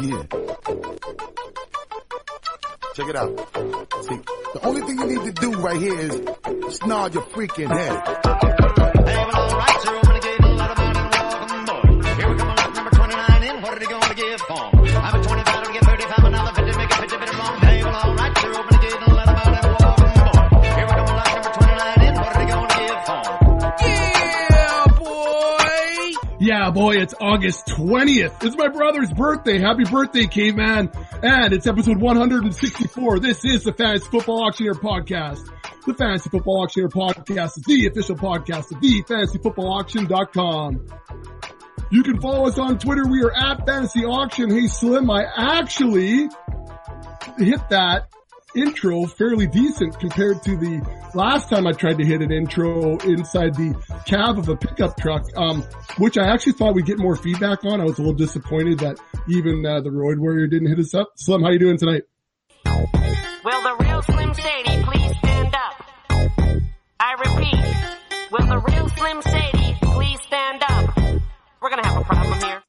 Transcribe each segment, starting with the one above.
Yeah. Check it out. See, the only thing you need to do right here is nod your freaking head. Boy, it's August 20th. It's my brother's birthday. Happy birthday, caveman. And it's episode 164. This is the Fantasy Football Auctioneer Podcast. The Fantasy Football Auctioneer Podcast is the official podcast of the fantasyfootballauction.com. You can follow us on Twitter. We are at Fantasy Auction. Hey, Slim, I actually hit that intro fairly decent compared to the last time I tried to hit an intro inside the cab of a pickup truck, um, which I actually thought we'd get more feedback on. I was a little disappointed that even uh, the Roid Warrior didn't hit us up. Slim, how you doing tonight? Will the real Slim Shady please stand up? I repeat, will the real Slim Shady please stand up? We're gonna have a problem here.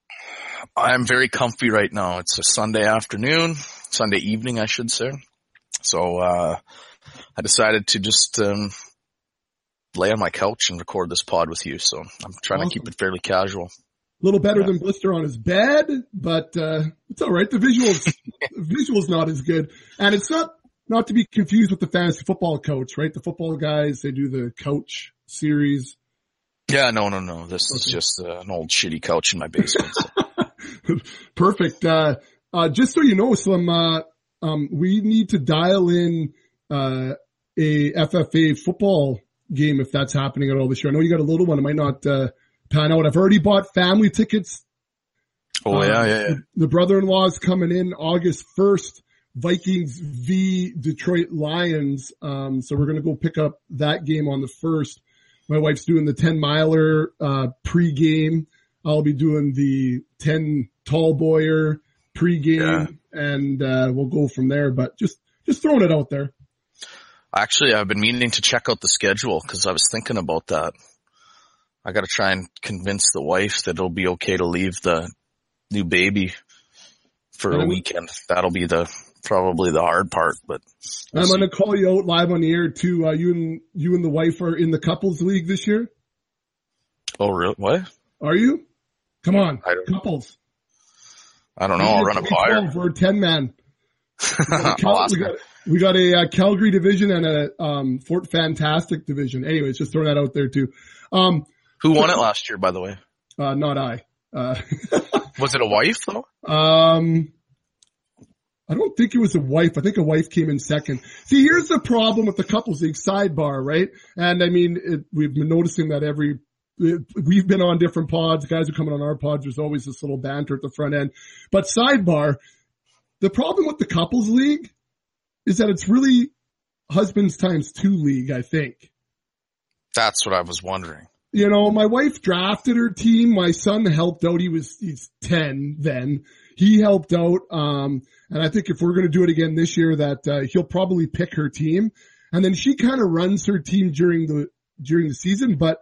I'm very comfy right now. It's a Sunday afternoon, Sunday evening, I should say. So, uh, I decided to just, um, lay on my couch and record this pod with you. So I'm trying Awesome. to keep it fairly casual. A little better than Blister on his bed, but uh, it's all right. The visuals, the visuals not as good, and it's not not to be confused with the fantasy football coach, right? The football guys they do the coach series. Yeah, no, no, no. This is just uh, an old shitty couch in my basement. So. Perfect. Uh, uh, just so you know, Slim, uh, um, we need to dial in, uh, a FFA football game if that's happening at all this year. I know you got a little one. It might not, uh, pan out. I've already bought family tickets. oh yeah, yeah, yeah. The, the brother-in-law is coming in August 1st. Vikings v Detroit Lions. Um, so we're going to go pick up that game on the first. My wife's doing the 10 miler, uh, pregame. I'll be doing the 10 tall boyer pregame and, uh, we'll go from there, but just, just throwing it out there. Actually, I've been meaning to check out the schedule because I was thinking about that. I got to try and convince the wife that it'll be okay to leave the new baby for a Um, weekend. That'll be the probably the hard part, but we'll I'm going to call you out live on the air too. Uh, you and, you and the wife are in the couples league this year. oh really? What? Are you? Come on. I don't- Couples. I don't know. I'll run a. We're a 10 man. I'll Cal- we got, we got a uh, Calgary division and a um, Fort Fantastic division. Anyways, just throw that out there too. Um, Who won it last year, by the way? uh, not I. Uh, Was it a wife though? um, I don't think it was a wife. I think a wife came in second. See, here's the problem with the couples league sidebar, right? And I mean, it, we've been noticing that every, we've been on different pods. Guys are coming on our pods. There's always this little banter at the front end. But sidebar, the problem with the couples league is that it's really husbands times two league, I think. That's what I was wondering. You know, my wife drafted her team. My son helped out. He was, he's 10 then. He helped out. Um, and I think if we're going to do it again this year that, uh, he'll probably pick her team. And then she kind of runs her team during the, during the season. But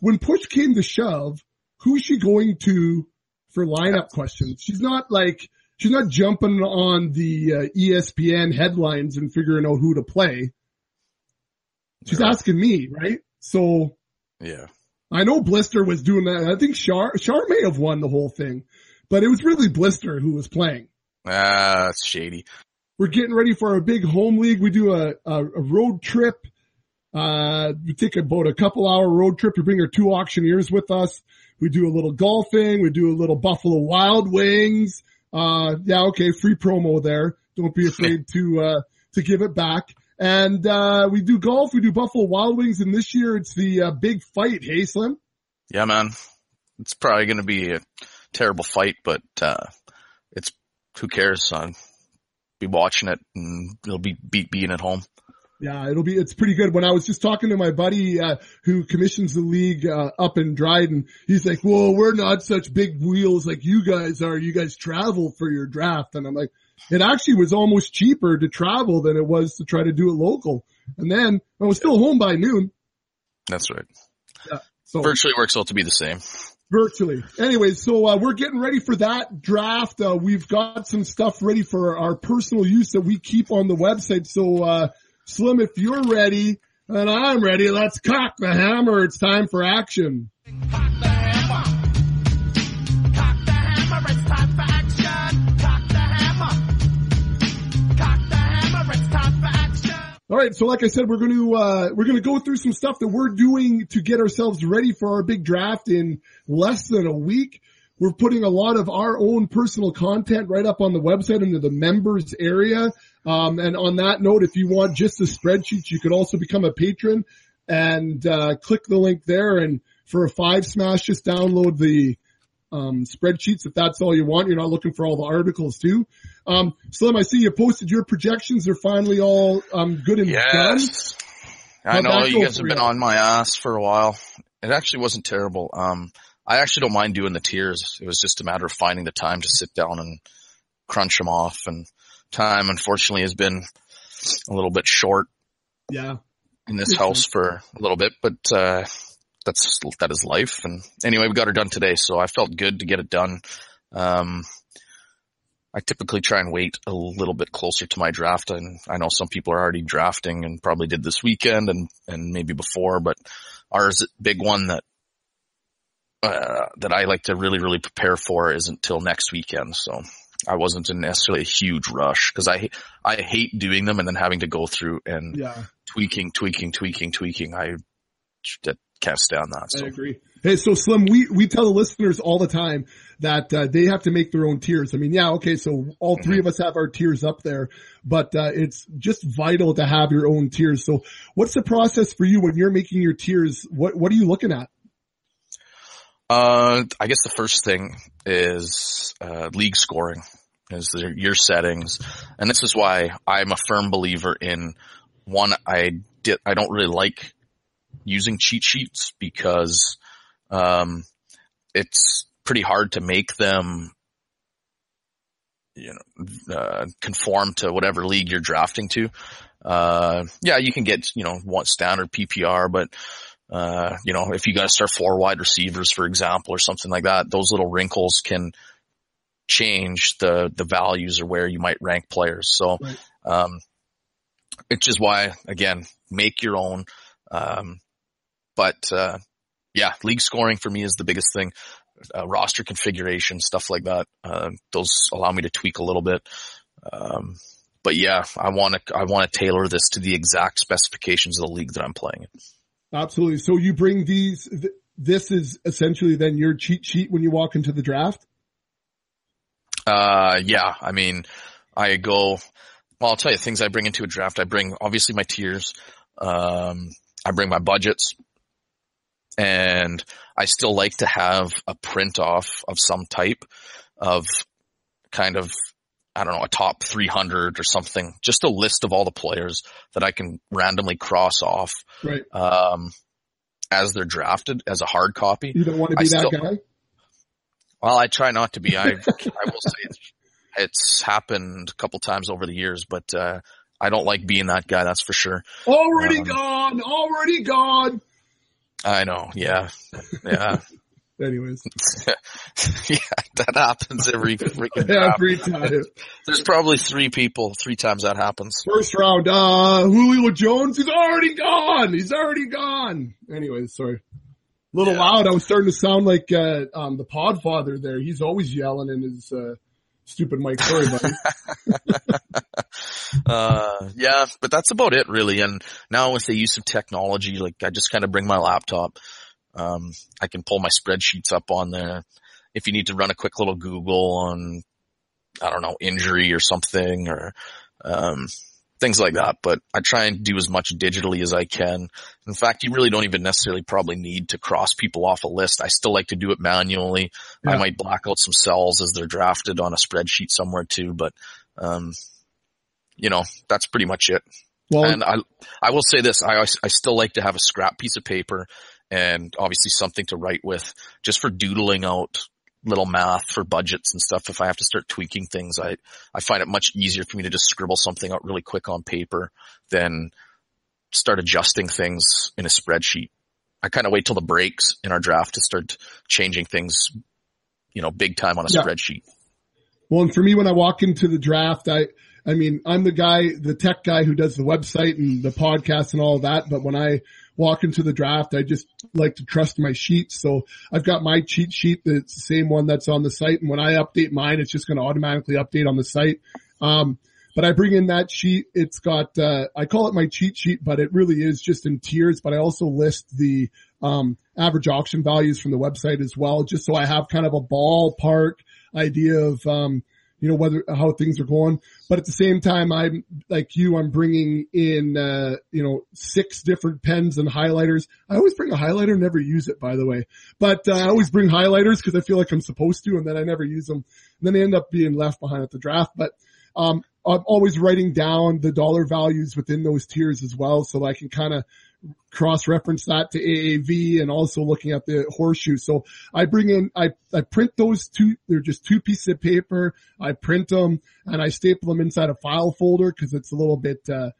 when push came to shove, who's she going to for lineup questions? She's not like, she's not jumping on the uh, ESPN headlines and figuring out who to play. She's asking me, right? So, Yeah. I know Blister was doing that. I think Char, Char may have won the whole thing, but it was really Blister who was playing. Ah, that's shady. We're getting ready for our big home league. We do a, a, a road trip. Uh, we take about a couple hour road trip. We bring our two auctioneers with us. We do a little golfing. We do a little Buffalo Wild Wings. Uh, yeah, okay. Free promo there. Don't be afraid to, uh, to give it back. And, uh, we do golf. We do Buffalo Wild Wings. And this year it's the, uh, big fight. Hey, Slim? Yeah, man. It's probably going to be a terrible fight, but, uh, it's, who cares, son? Be watching it and it'll be beat being at home. Yeah, it'll be, it's pretty good. When I was just talking to my buddy, uh, who commissions the league, uh, up in Dryden, he's like, well, we're not such big wheels like you guys are. You guys travel for your draft. And I'm like, it actually was almost cheaper to travel than it was to try to do it local. And then I was still home by noon. That's right. So Virtually works out to be the same. virtually. Anyways, so uh, we're getting ready for that draft. Uh, we've got some stuff ready for our personal use that we keep on the website. So, uh, Slim, if you're ready and I'm ready, let's cock the hammer. It's time for action. Cock the hammer. Cock the hammer. It's time for action. Cock the hammer. Cock the hammer. It's time for action. All right. So like I said, we're going to, uh, we're going to go through some stuff that we're doing to get ourselves ready for our big draft in less than a week. We're putting a lot of our own personal content right up on the website into the members area. Um, and on that note, if you want just the spreadsheets, you could also become a patron and, uh, click the link there. And for a five smash, just download the, um, spreadsheets if that's all you want. You're not looking for all the articles too. Um, Slim, I see you posted your projections. They're finally all, um, good and done. Yes. I know you guys have been you? on my ass for a while. It actually wasn't terrible. Um, I actually don't mind doing the tiers. It was just a matter of finding the time to sit down and crunch them off. And time, unfortunately, has been a little bit short Yeah. in this house for a little bit, but, uh, that's, that is life. And anyway, we got her done today. So I felt good to get it done. Um, I typically try and wait a little bit closer to my draft and I know some people are already drafting and probably did this weekend and, and maybe before, but ours big one that, uh, that I like to really, really prepare for isn't till next weekend. So I wasn't in necessarily a huge rush because I, I hate doing them and then having to go through and Yeah. tweaking, tweaking, tweaking, tweaking. I that can't stand that. I So agree. Hey, so Slim, we, we tell the listeners all the time that uh, they have to make their own tiers. I mean, yeah, okay, so all 3 of us have our tiers up there, but uh, it's just vital to have your own tiers. So what's the process for you when you're making your tiers? What what are you looking at? Uh, I guess the first thing is uh, league scoring, is the, your settings, and this is why I'm a firm believer in one. I did. I don't really like using cheat sheets because um, it's pretty hard to make them, you know, uh, conform to whatever league you're drafting to. Uh, yeah, you can get you know one standard PPR, but uh, you know, if you got to start four wide receivers, for example, or something like that, those little wrinkles can change the, the values or where you might rank players. So, um, it's just why, again, make your own. Um, but, uh, yeah, league scoring for me is the biggest thing. Uh, roster configuration, stuff like that. Uh, those allow me to tweak a little bit. Um, but yeah, I want to, I want to tailor this to the exact specifications of the league that I'm playing in. Absolutely. So you bring these. Th- this is essentially then your cheat sheet when you walk into the draft. Uh, yeah, I mean, I go, well, I'll tell you things I bring into a draft. I bring obviously my tiers. Um, I bring my budgets and I still like to have a print off of some type of kind of, I don't know, a top 300 or something, just a list of all the players that I can randomly cross off, Right. um, as they're drafted as a hard copy. You don't want to I be that still- guy. Well, I try not to be. I I will say it's, it's happened a couple times over the years, but uh, I don't like being that guy. That's for sure. Already Um, gone. Already gone. I know. Yeah, yeah, Anyways, yeah. That happens every freaking. draft. every time. There's probably three people, three times that happens. First round, uh, Julio Jones, he's already gone. He's already gone. Anyways, sorry. A little Yeah. loud. I was starting to sound like, uh, um, the podfather there. He's always yelling in his, uh, stupid mic. Sorry, buddy. Uh, yeah, but that's about it really. And now with the use of technology, like I just kind of bring my laptop. Um, I can pull my spreadsheets up on there. If you need to run a quick little Google on, I don't know, injury or something or, um, things like that. But I try and do as much digitally as I can. In fact, you really don't even necessarily probably need to cross people off a list. I still like to do it manually. I might black out some cells as they're drafted on a spreadsheet somewhere too, but, um, you know, that's pretty much it. Well, And I, I will say this, I, I still like to have a scrap piece of paper and obviously something to write with just for doodling out little math for budgets and stuff. If I have to start tweaking things, I, I find it much easier for me to just scribble something out really quick on paper than start adjusting things in a spreadsheet. I kind of wait till the breaks in our draft to start changing things, you know, big time on a Yeah. spreadsheet. Well, and for me, when I walk into the draft, I, I mean, I'm the guy, the tech guy who does the website and the podcast and all that. But when I walk into the draft, I just like to trust my sheets. So I've got my cheat sheet that's the same one that's on the site. And when I update mine, it's just going to automatically update on the site. Um, but I bring in that sheet. It's got, uh, I call it my cheat sheet, but it really is just in tiers, but I also list the, um, average auction values from the website as well, just so I have kind of a ballpark idea of, um, you know, whether, how things are going. But at the same time, I'm like you, I'm bringing in, uh, you know, six different pens and highlighters. I always bring a highlighter, never use it, by the way, but uh, I always bring highlighters because I feel like I'm supposed to, and then I never use them. And then they end up being left behind at the draft. But, um, I'm always writing down the dollar values within those tiers as well, so I can kind of cross-reference that to AAV and also looking at the horseshoe. So I bring in, I, I print those two, they're just two pieces of paper. I print them and I staple them inside a file folder because it's a little bit, uh,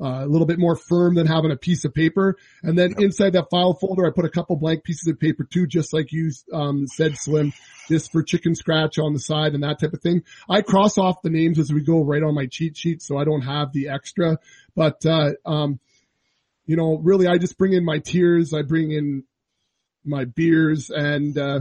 uh, a little bit more firm than having a piece of paper. And then inside that file folder, I put a couple blank pieces of paper too, just like you, um, said, Slim, just for chicken scratch on the side and that type of thing. I cross off the names as we go right on my cheat sheet. So I don't have the extra, but, uh, um, you know, really I just bring in my tiers. I bring in my beers and, uh,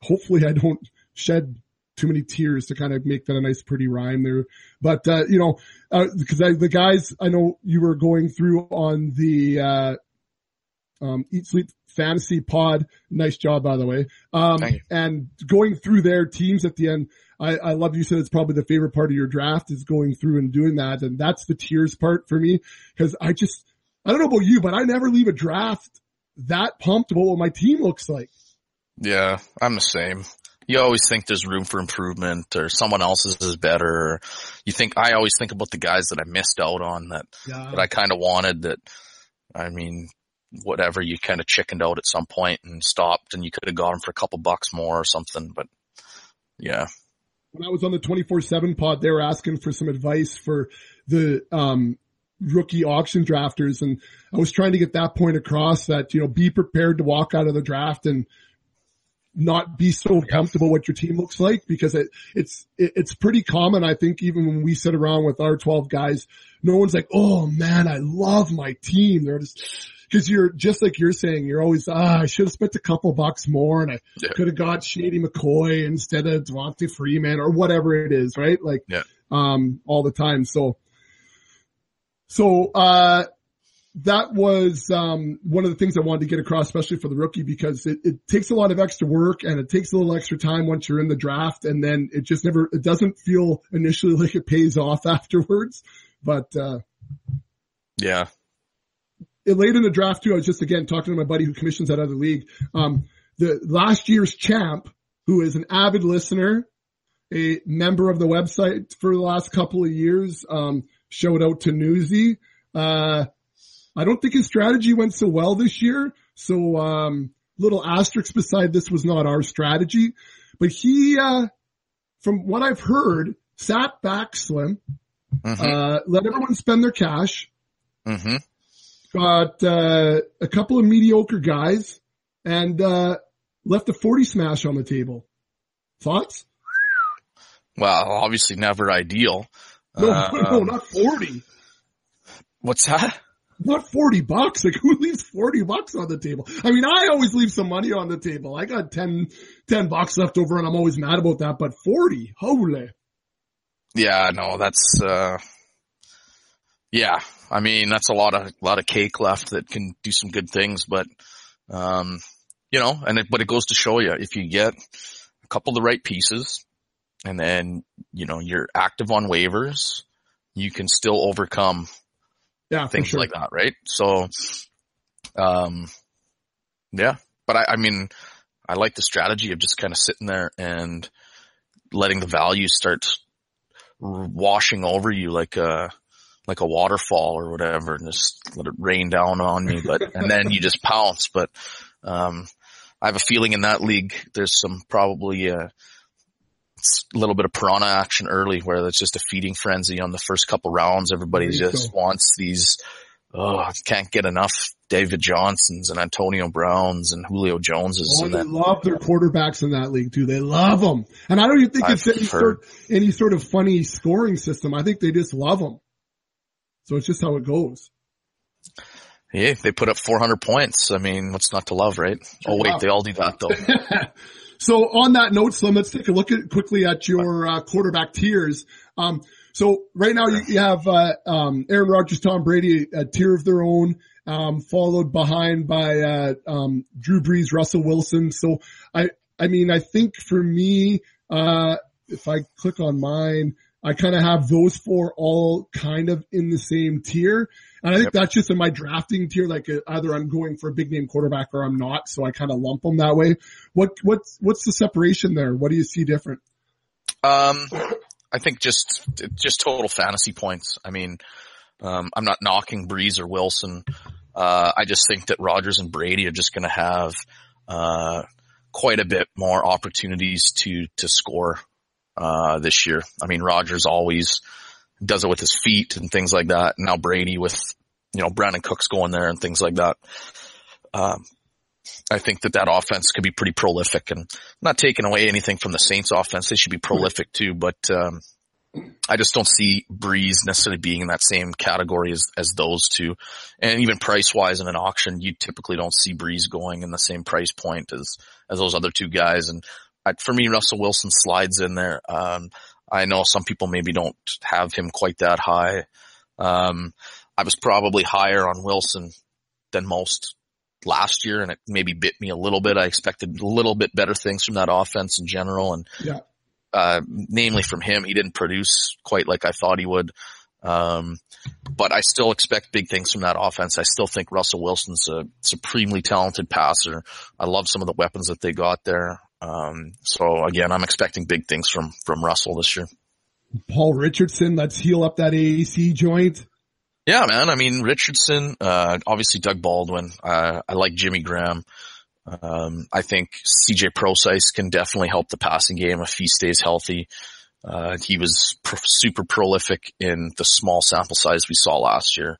hopefully I don't shed too many tears to kind of make that a nice pretty rhyme there. But, uh, you know, uh, because I, the guys I know you were going through on the, uh, um, Eat Sleep Fantasy Pod. Nice job, by the way. Um, and going through their teams at the end. I, I love you said it's probably the favorite part of your draft is going through and doing that. And that's the tears part for me. Cause I just, I don't know about you, but I never leave a draft that pumped about what my team looks like. Yeah, I'm the same. You always think there's room for improvement or someone else's is better. You think, I always think about the guys that I missed out on that, Yeah. that I kind of wanted that, I mean, whatever, you kind of chickened out at some point and stopped and you could have got them for a couple bucks more or something, but yeah. when I was on the 24-7 pod, they were asking for some advice for the, um, rookie auction drafters. And I was trying to get that point across that, you know, be prepared to walk out of the draft and not be so comfortable what your team looks like because it, it's, it, it's pretty common. I think even when we sit around with our 12 guys, no one's like, Oh man, I love my team. They're just, cause you're just like you're saying, you're always, ah, I should have spent a couple bucks more and I Yeah. could have got Shady McCoy instead of Devonta Freeman or whatever it is, right? Like, Yeah. um, all the time. So, so, uh, that was um, one of the things I wanted to get across, especially for the rookie, because it, it takes a lot of extra work and it takes a little extra time once you're in the draft, and then it just never, it doesn't feel initially like it pays off afterwards. But uh, Yeah. it late in the draft too, I was just again talking to my buddy who commissions that other league. Um, the last year's champ, who is an avid listener, a member of the website for the last couple of years, um, showed out to Newsy. Uh, I don't think his strategy went so well this year. So, um, little asterisk beside this was not our strategy, but he, uh, from what I've heard, sat back slim, hmm uh, let everyone spend their cash, hmm got uh, a couple of mediocre guys and uh, left a 40 smash on the table. Thoughts? Well, obviously never ideal. No, Uh, no, not 40. What's that? Not 40 bucks. Like who leaves 40 bucks on the table? I mean, I always leave some money on the table. I got 10, 10 bucks left over and I'm always mad about that, but 40, holy. Yeah, no, that's, uh, yeah, I mean, that's a lot of, lot of cake left that can do some good things, but, um, you know, and it, but it goes to show you if you get a couple of the right pieces and then, you know, you're active on waivers, you can still overcome Yeah, things sure. like that, right? So, um, yeah, but I, I mean, I like the strategy of just kind of sitting there and letting the values start washing over you like a, like a waterfall or whatever and just let it rain down on me, but, and then you just pounce. But, um, I have a feeling in that league, there's some probably, uh, a little bit of piranha action early where it's just a feeding frenzy on the first couple rounds. Everybody just wants these, oh, can't get enough David Johnsons and Antonio Browns and Julio Joneses. Oh, and they love their quarterbacks in that league too. They love them. And I don't even think I've it's any sort, any sort of funny scoring system. I think they just love them. So it's just how it goes. yeah, they put up 400 points. I mean, what's not to love, right? Oh wait, they all do that though. So on that note, Slim, let's take a look at quickly at your uh, quarterback tiers. Um, so right now you, you have uh, um, Aaron Rodgers, Tom Brady, a tier of their own, um, followed behind by uh, um, Drew Brees, Russell Wilson. So I, I mean, I think for me, uh, if I click on mine, I kind of have those four all kind of in the same tier. And I think Yep. that's just in my drafting tier. Like uh, either I'm going for a big name quarterback or I'm not. So I kind of lump them that way. What, what's, what's the separation there? What do you see different? Um, I think just just total fantasy points. I mean, um, I'm not knocking Brees or Wilson. Uh, I just think that Rodgers and Brady are just going to have uh, quite a bit more opportunities to to score uh, this year. I mean, Rodgers always does it with his feet and things like that. Now Brady with you know Brandin Cooks going there and things like that. Um, I think that that offense could be pretty prolific and not taking away anything from the Saints offense. They should be prolific too, but, um, I just don't see Brees necessarily being in that same category as, as those two. And even price wise in an auction, you typically don't see Brees going in the same price point as, as those other two guys. And I, for me, Russell Wilson slides in there. Um, I know some people maybe don't have him quite that high. Um, I was probably higher on Wilson than most last year and it maybe bit me a little bit. I expected a little bit better things from that offense in general and, Yeah. uh, namely from him, he didn't produce quite like I thought he would. Um, but I still expect big things from that offense. I still think Russell Wilson's a supremely talented passer. I love some of the weapons that they got there. Um, so again, I'm expecting big things from, from Russell this year. Paul Richardson, let's heal up that AAC joint. Yeah, man. I mean, Richardson, uh, obviously Doug Baldwin. Uh, I like Jimmy Graham. Um, I think CJ Prosise can definitely help the passing game if he stays healthy. Uh, he was pr- super prolific in the small sample size we saw last year.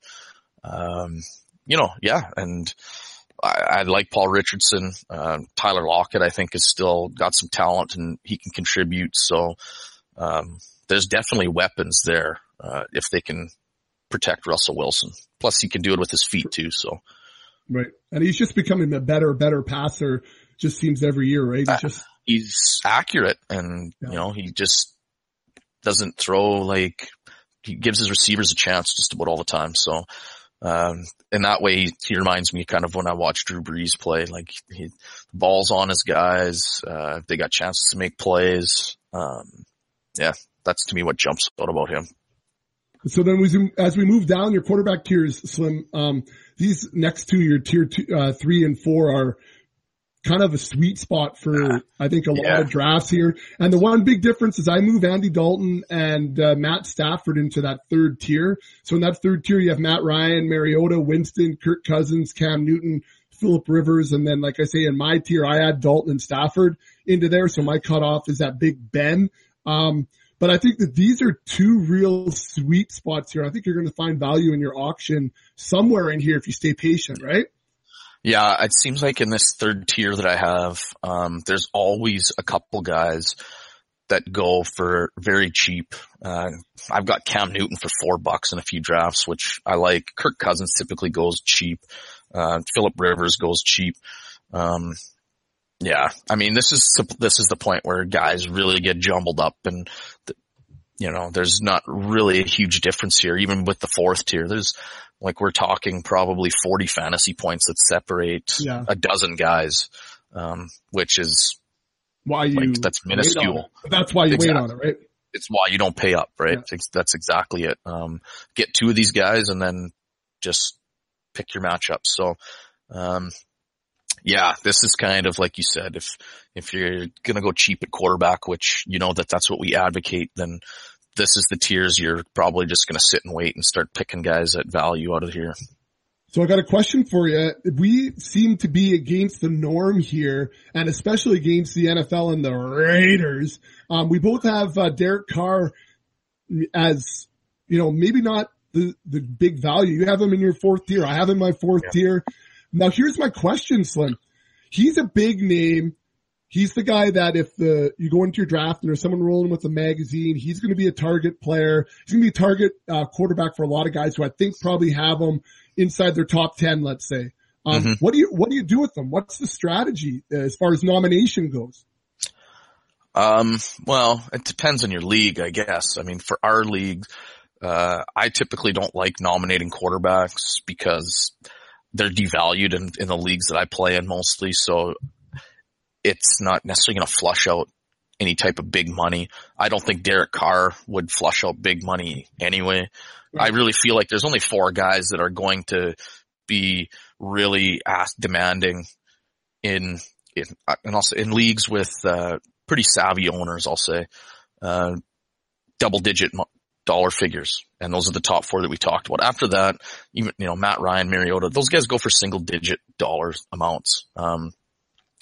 Um, you know, yeah, and I, I like Paul Richardson. Uh, Tyler Lockett, I think, has still got some talent and he can contribute. So, um, there's definitely weapons there, uh, if they can protect Russell Wilson. Plus he can do it with his feet too. So Right. And he's just becoming a better, better passer. Just seems every year, right? He's just, he's accurate and, Yeah. you know, he just doesn't throw like, he gives his receivers a chance just about all the time. So, um, in that way, he, he reminds me kind of when I watch Drew Brees play, like he, ball's on his guys. Uh, they got chances to make plays. Um, yeah, that's to me what jumps out about him. so then we as we move down your quarterback tiers, Slim, um, these next two, your tier two, uh, three and four are kind of a sweet spot for, I think, a lot Yeah. of drafts here. And the one big difference is I move Andy Dalton and uh, Matt Stafford into that third tier. So in that third tier, you have Matt Ryan, Mariota, Winston, Kirk Cousins, Cam Newton, Philip Rivers. And then, like I say, in my tier, I add Dalton and Stafford into there. So my cutoff is that Big Ben. Um, but I think that these are two real sweet spots here. I think you're going to find value in your auction somewhere in here if you stay patient, right? Yeah, it seems like in this third tier that I have, um, there's always a couple guys that go for very cheap. Uh, I've got Cam Newton for four bucks in a few drafts, which I like. Kirk Cousins typically goes cheap. Uh, Philip Rivers goes cheap. Um, yeah, I mean, this is, this is the point where guys really get jumbled up and, the, you know, there's not really a huge difference here, even with the fourth tier. There's, like we're talking probably 40 fantasy points that separate Yeah. a dozen guys, um, which is, Why you Like, that's minuscule. That's why you wait on it, right? it's why you don't pay up, right? Yeah. That's exactly it. Um, get two of these guys and then just pick your matchups. So, um, yeah, this is kind of like you said, if, if you're going to go cheap at quarterback, which you know that that's what we advocate, then this is the tiers you're probably just going to sit and wait and start picking guys at value out of here. So I got a question for you. We seem to be against the norm here, and especially against the NFL and the Raiders. Um, we both have uh, Derek Carr as, you know, maybe not the the, the big value. You have him in your fourth tier. I have him in my fourth tier. Now here's my question, Slim. He's a big name. He's the guy that if the, you go into your draft and there's someone rolling with a magazine, he's going to be a target player. He's going to be a target uh, quarterback for a lot of guys who I think probably have him inside their top 10, let's say. Um, Mm-hmm. what do you, what do you do with them? What's the strategy as far as nomination goes? Um, well, it depends on your league, I guess. I mean, for our league, uh, I typically don't like nominating quarterbacks because they're devalued in, in the leagues that I play in mostly. So it's not necessarily going to flush out any type of big money. I don't think Derek Carr would flush out big money anyway. I really feel like there's only four guys that are going to be really ask demanding in in and also in leagues with uh, pretty savvy owners. I'll say uh, double digit dollar figures, and those are the top four that we talked about. After that, even you know Matt Ryan, Mariota, those guys go for single digit dollar amounts. Um,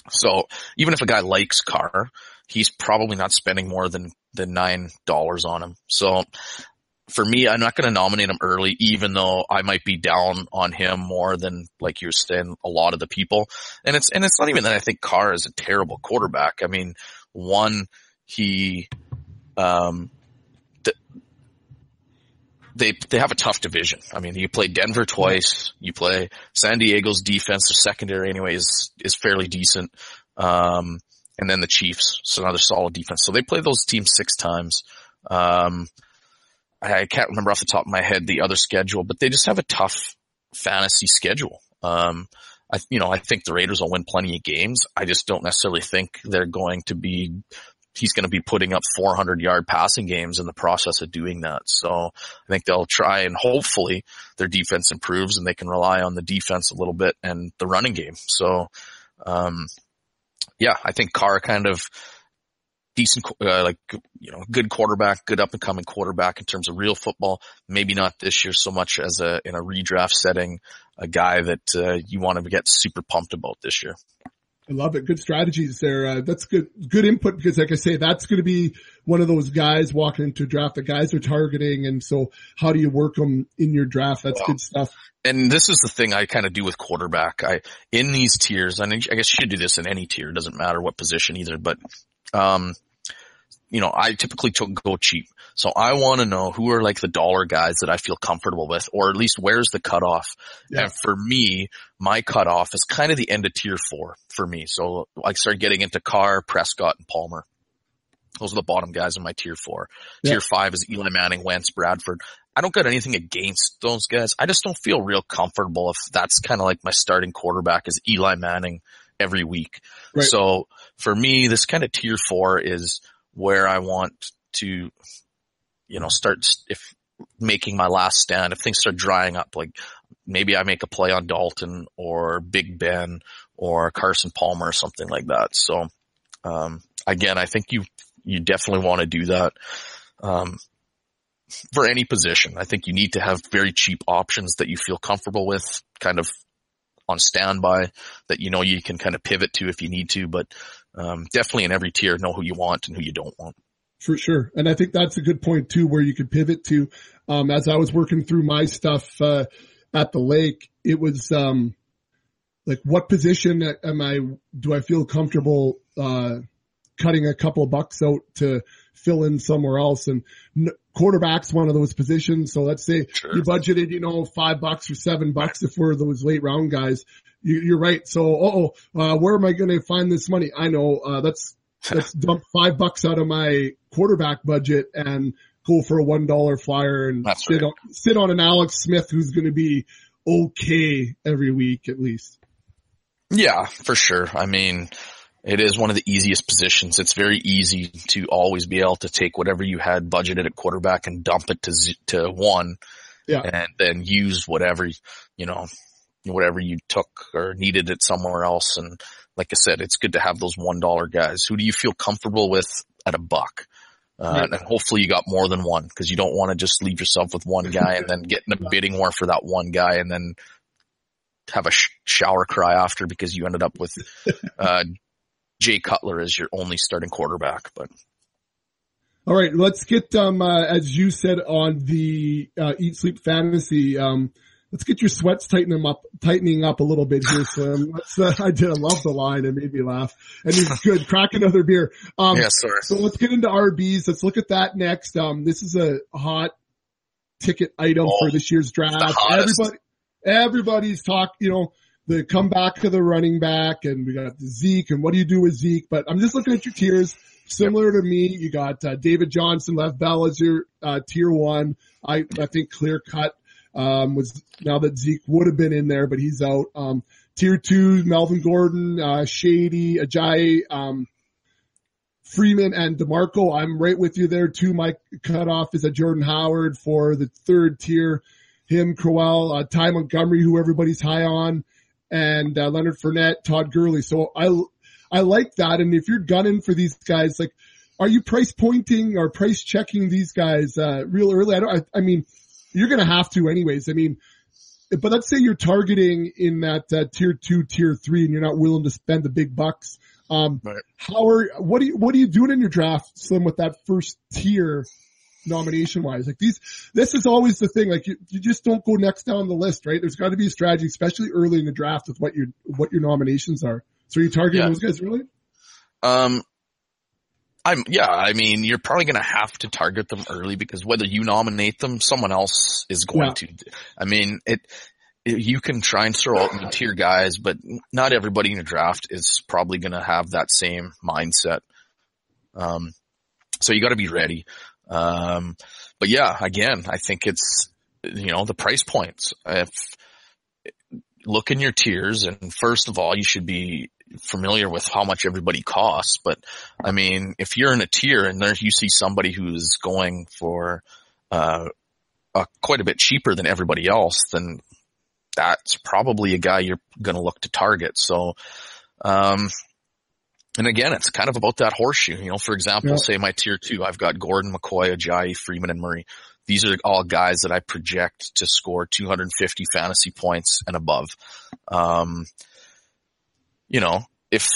so even if a guy likes Carr, he's probably not spending more than than nine dollars on him. So for me, I'm not going to nominate him early, even though I might be down on him more than like you're saying, a lot of the people. And it's, and it's not even that I think Carr is a terrible quarterback. I mean, one, he, um, they, they have a tough division. I mean, you play Denver twice, you play San Diego's defense, their secondary anyway is, is fairly decent. Um, and then the Chiefs, so another solid defense. So they play those teams six times. Um, I can't remember off the top of my head the other schedule, but they just have a tough fantasy schedule. Um, I, you know, I think the Raiders will win plenty of games. I just don't necessarily think they're going to be, he's going to be putting up 400 yard passing games in the process of doing that. So I think they'll try and hopefully their defense improves and they can rely on the defense a little bit and the running game. So, um, yeah, I think Carr kind of decent, uh, like, you know, good quarterback, good up and coming quarterback in terms of real football. Maybe not this year so much as a, in a redraft setting, a guy that, uh, you want to get super pumped about this year. I love it. Good strategies there. Uh, that's good, good input because like I say, that's going to be one of those guys walking into a draft that guys are targeting. And so how do you work them in your draft? That's good stuff. and this is the thing I kind of do with quarterback. I in these tiers, and I guess you should do this in any tier. It doesn't matter what position either. But um, you know, I typically took go cheap. So I want to know who are like the dollar guys that I feel comfortable with, or at least where's the cutoff. Yeah. And for me, my cutoff is kind of the end of tier four for me. So I start getting into Carr, Prescott, and Palmer. Those are the bottom guys in my tier four. Yeah. Tier five is Eli Manning, Wentz, Bradford. I don't got anything against those guys. I just don't feel real comfortable if that's kind of like my starting quarterback is Eli Manning every week. Right. So for me, this kind of tier four is where I want to, you know, start if making my last stand. If things start drying up, like maybe I make a play on Dalton or Big Ben or Carson Palmer or something like that. So, um, again, I think you, you definitely want to do that. Um, for any position, I think you need to have very cheap options that you feel comfortable with, kind of on standby that you know you can kind of pivot to if you need to, but um, definitely in every tier, know who you want and who you don't want. For sure. And I think that's a good point too, where you could pivot to, um, as I was working through my stuff, uh, at the lake, it was, um, like what position am I, do I feel comfortable, uh, cutting a couple of bucks out to fill in somewhere else? And n- quarterback's one of those positions. So let's say Sure. you budgeted, you know, five bucks or seven bucks if we're those late round guys. You, you're right. So, oh, uh, where am I going to find this money? I know, uh, that's, let's dump five bucks out of my quarterback budget and go for a one dollar flyer and That's sit right. on sit on an Alex Smith who's going to be okay every week at least. Yeah, for sure. I mean, it is one of the easiest positions. It's very easy to always be able to take whatever you had budgeted at quarterback and dump it to z- to one, Yeah. and then use whatever you know, whatever you took or needed it somewhere else. And like I said, it's good to have those one dollar guys. Who do you feel comfortable with at a buck? Uh, Right. and hopefully you got more than one because you don't want to just leave yourself with one guy and then get in a bidding war for that one guy and then have a sh- shower cry after because you ended up with uh, Jay Cutler as your only starting quarterback. But All right, let's get um uh, as you said on the uh, Eat Sleep Fantasy. Um, let's get your sweats tightening them up, tightening up a little bit here, Slim. Let's. Uh, I did. I love the line. It made me laugh. And he's good. Crack another beer. Um, Yes, sir. So let's get into RBs. Let's look at that next. Um, this is a hot ticket item Oh, for this year's draft. Everybody, everybody's talk, you know, the comeback of the running back and we got the Zeke and what do you do with Zeke? But I'm just looking at your tiers. Similar to me, you got uh, David Johnson, Lev Bell as your uh, tier one. I, I think clear cut um, was now that Zeke would have been in there, but he's out. Um, tier two, Melvin Gordon, uh, Shady, Ajayi, um, Freeman and DeMarco. I'm right with you there too. My cutoff is a Jordan Howard for the third tier. Him, Crowell, uh, Ty Montgomery, who everybody's high on, and uh, Leonard Fournette, Todd Gurley. So I, I like that. And if you're gunning for these guys, like, are you price pointing or price checking these guys uh, real early? I don't. I, I mean, you're going to have to anyways. I mean, but let's say you're targeting in that uh, tier two, tier three, and you're not willing to spend the big bucks. Um, Right. how are what are you what are you doing in your draft, Slim, with that first tier nomination wise? Like these, this is always the thing. Like you, you just don't go next down the list, right? There's got to be a strategy, especially early in the draft, with what your what your nominations are. So are you targeting Yeah. those guys really? Um, I'm yeah. I mean, you're probably going to have to target them early because whether you nominate them, someone else is going Yeah. to. I mean, it, it. You can try and throw out tier guys, but not everybody in your draft is probably going to have that same mindset. Um, so you got to be ready. Um, but yeah, again, I think it's you know the price points. If look in your tiers, and first of all, you should be familiar with how much everybody costs, but I mean, if you're in a tier and there you see somebody who's going for uh, uh, quite a bit cheaper than everybody else, then that's probably a guy you're going to look to target. So, um, and again, it's kind of about that horseshoe. You know, for example, Yeah. say my tier two, I've got Gordon, McCoy, Ajayi, Freeman, and Murray. These are all guys that I project to score 250 fantasy points and above. Um, you know, if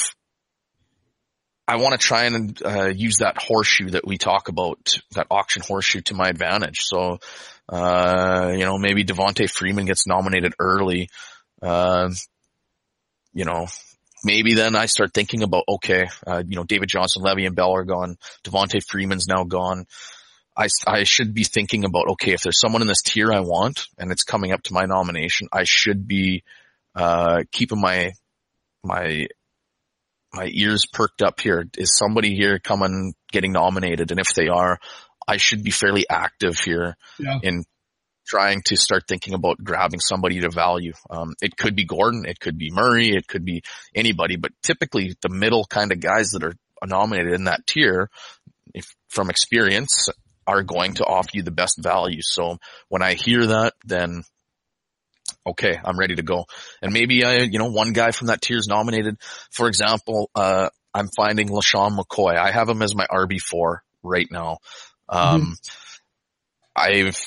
I want to try and uh, use that horseshoe that we talk about, that auction horseshoe to my advantage. So, uh, you know, maybe Devonta Freeman gets nominated early. Uh, you know, maybe then I start thinking about, okay, uh, you know, David Johnson, Le'Veon Bell are gone. Devonta Freeman's now gone. I, I should be thinking about, okay, if there's someone in this tier I want and it's coming up to my nomination, I should be, uh, keeping my, my, my ears perked up here. Is somebody here coming, getting nominated? And if they are, I should be fairly active here Yeah. in trying to start thinking about grabbing somebody to value. Um, it could be Gordon, it could be Murray, it could be anybody, but typically the middle kind of guys that are nominated in that tier, if from experience, are going to offer you the best value. So when I hear that, then okay, I'm ready to go. And maybe I, you know, one guy from that tier is nominated. For example, uh, I'm finding LeSean McCoy. I have him as my RB4 right now. Um, I've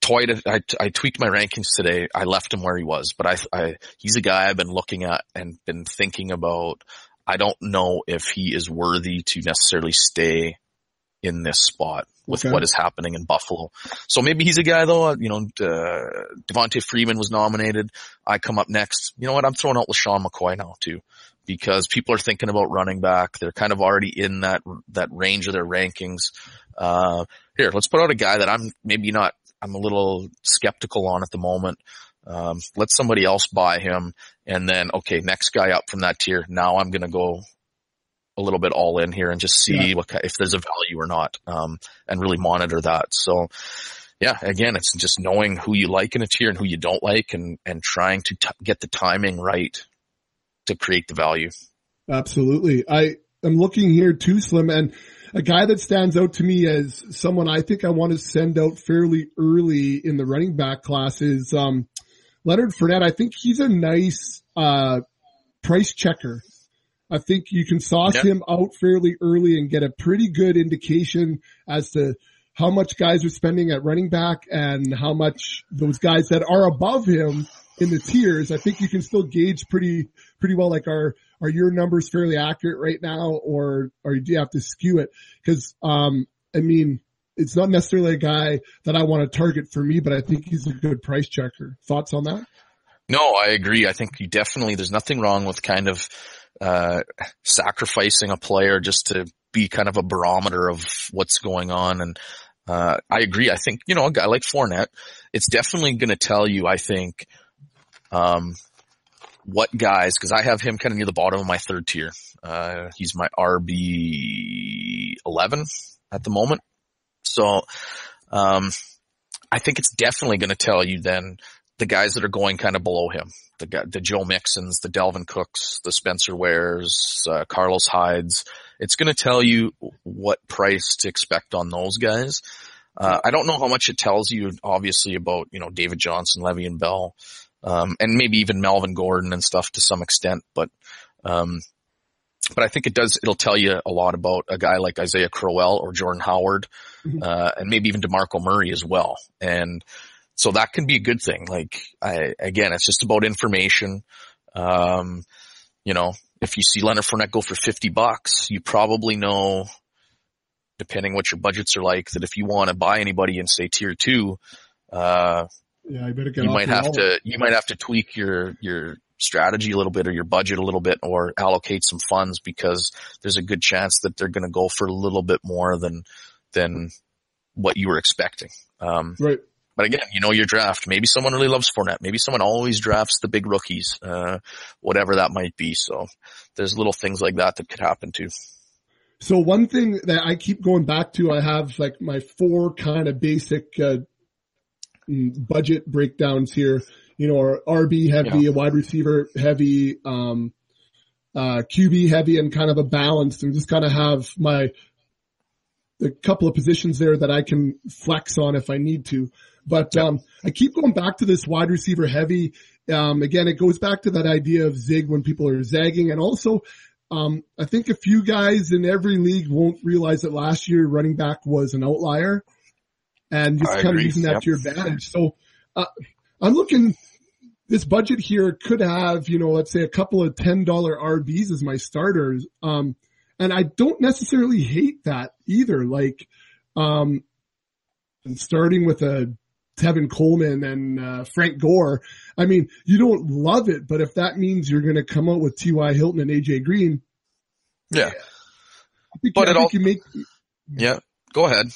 toyed, I, I tweaked my rankings today. I left him where he was, but I, I, he's a guy I've been looking at and been thinking about. I don't know if he is worthy to necessarily stay in this spot with Okay. what is happening in Buffalo. So maybe he's a guy though, you know, uh, Devonta Freeman was nominated. I come up next. You know what? I'm throwing out LeSean McCoy now too, because people are thinking about running back. They're kind of already in that, that range of their rankings. Uh, here, let's put out a guy that I'm maybe not, I'm a little skeptical on at the moment. Um, let somebody else buy him and then, okay, next guy up from that tier. Now I'm going to go a little bit all in here and just see Yeah. what if there's a value or not, um, and really monitor that. So, yeah, again, it's just knowing who you like in a tier and who you don't like, and and trying to t- get the timing right to create the value. Absolutely. I am looking here too, Slim, and a guy that stands out to me as someone I think I want to send out fairly early in the running back class is, um, Leonard Fournette. I think he's a nice, uh, price checker. I think you can sauce Yeah. him out fairly early and get a pretty good indication as to how much guys are spending at running back and how much those guys that are above him in the tiers. I think you can still gauge pretty, pretty well. Like are, are your numbers fairly accurate right now or, or do you have to skew it? Cause, um, I mean, it's not necessarily a guy that I want to target for me, but I think he's a good price checker. Thoughts on that? No, I agree. I think you definitely, there's nothing wrong with kind of, uh, sacrificing a player just to be kind of a barometer of what's going on. And, uh, I agree. I think, you know, a guy like Fournette, it's definitely going to tell you, I think, um, what guys, cause I have him kind of near the bottom of my third tier. Uh, he's my RB 11 at the moment. So, um, I think it's definitely going to tell you then the guys that are going kind of below him, the guy, the Joe Mixons, the Dalvin Cooks, the Spencer Wares, uh, Carlos Hydes. It's going to tell you what price to expect on those guys. Uh, I don't know how much it tells you, obviously, about you know David Johnson, Le'Veon Bell, um, and maybe even Melvin Gordon and stuff to some extent. But um, but I think it does. It'll tell you a lot about a guy like Isaiah Crowell or Jordan Howard, uh, and maybe even Demarco Murray as well. And so that can be a good thing. Like I, again, it's just about information. Um, you know, if you see Leonard Fournette go for 50 bucks, you probably know, depending what your budgets are like, that if you want to buy anybody in say tier two, uh, Yeah, I better get you might have wallet. to, you might have to tweak your, your strategy a little bit or your budget a little bit or allocate some funds because there's a good chance that they're going to go for a little bit more than, than what you were expecting. Um, Right. But again, you know your draft. Maybe someone really loves Fournette. Maybe someone always drafts the big rookies, uh, whatever that might be. So there's little things like that that could happen too. So one thing that I keep going back to, I have like my four kind of basic, uh, mm, budget breakdowns here, you know, are RB heavy, a wide receiver heavy, um, uh, QB heavy and kind of a balance and just kind of have my, the couple of positions there that I can flex on if I need to. But, um, I keep going back to this wide receiver heavy. Um, again, it goes back to that idea of zig when people are zagging and also um, I think a few guys in every league won't realize that last year running back was an outlier and just I kind agree. of using that Yep. to your advantage. So, uh, I'm looking, this budget here could have, you know, let's say a couple of $10 RBs as my starters. Um, and I don't necessarily hate that either. Like, um, starting with a Tevin Coleman and uh, Frank Gore. I mean, you don't love it, but if that means you're going to come out with T.Y. Hilton and A.J. Green, Yeah. I think, But I it think all- you make, Yeah. Go ahead.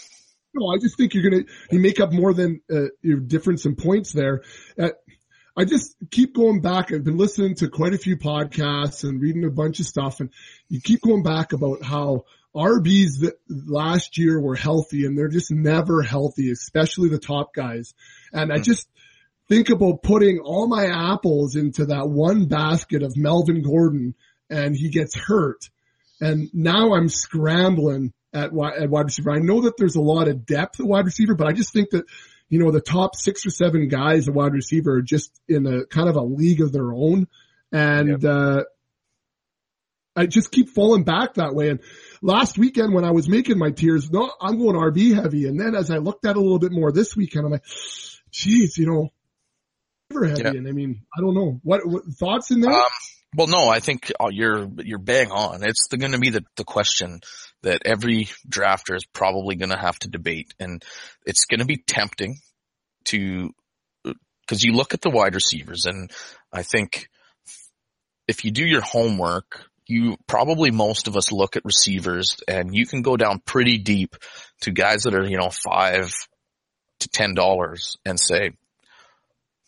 no, I just think you're going to, you make up more than uh, your difference in points there. Uh, I just keep going back. I've been listening to quite a few podcasts and reading a bunch of stuff and you keep going back about how RBs that last year were healthy and they're just never healthy, especially the top guys. And I just think about putting all my apples into that one basket of Melvin Gordon and he gets hurt. And now I'm scrambling at wide, at wide receiver. I know that there's a lot of depth at wide receiver, but I just think that, you know, the top six or seven guys at wide receiver are just in a kind of a league of their own. And, uh, I just keep falling back that way. And last weekend when I was making my tiers, no, I'm going RB heavy. And then as I looked at it a little bit more this weekend, I'm like, geez, you know, receiver heavy. Yeah. And I mean, I don't know what, what thoughts in there? Um, well, no, I think uh, you're you're bang on. It's going to be the the question that every drafter is probably going to have to debate, and it's going to be tempting to because you look at the wide receivers, and I think if you do your homework, you probably most of us look at receivers, and you can go down pretty deep to guys that are you know five to ten dollars, and say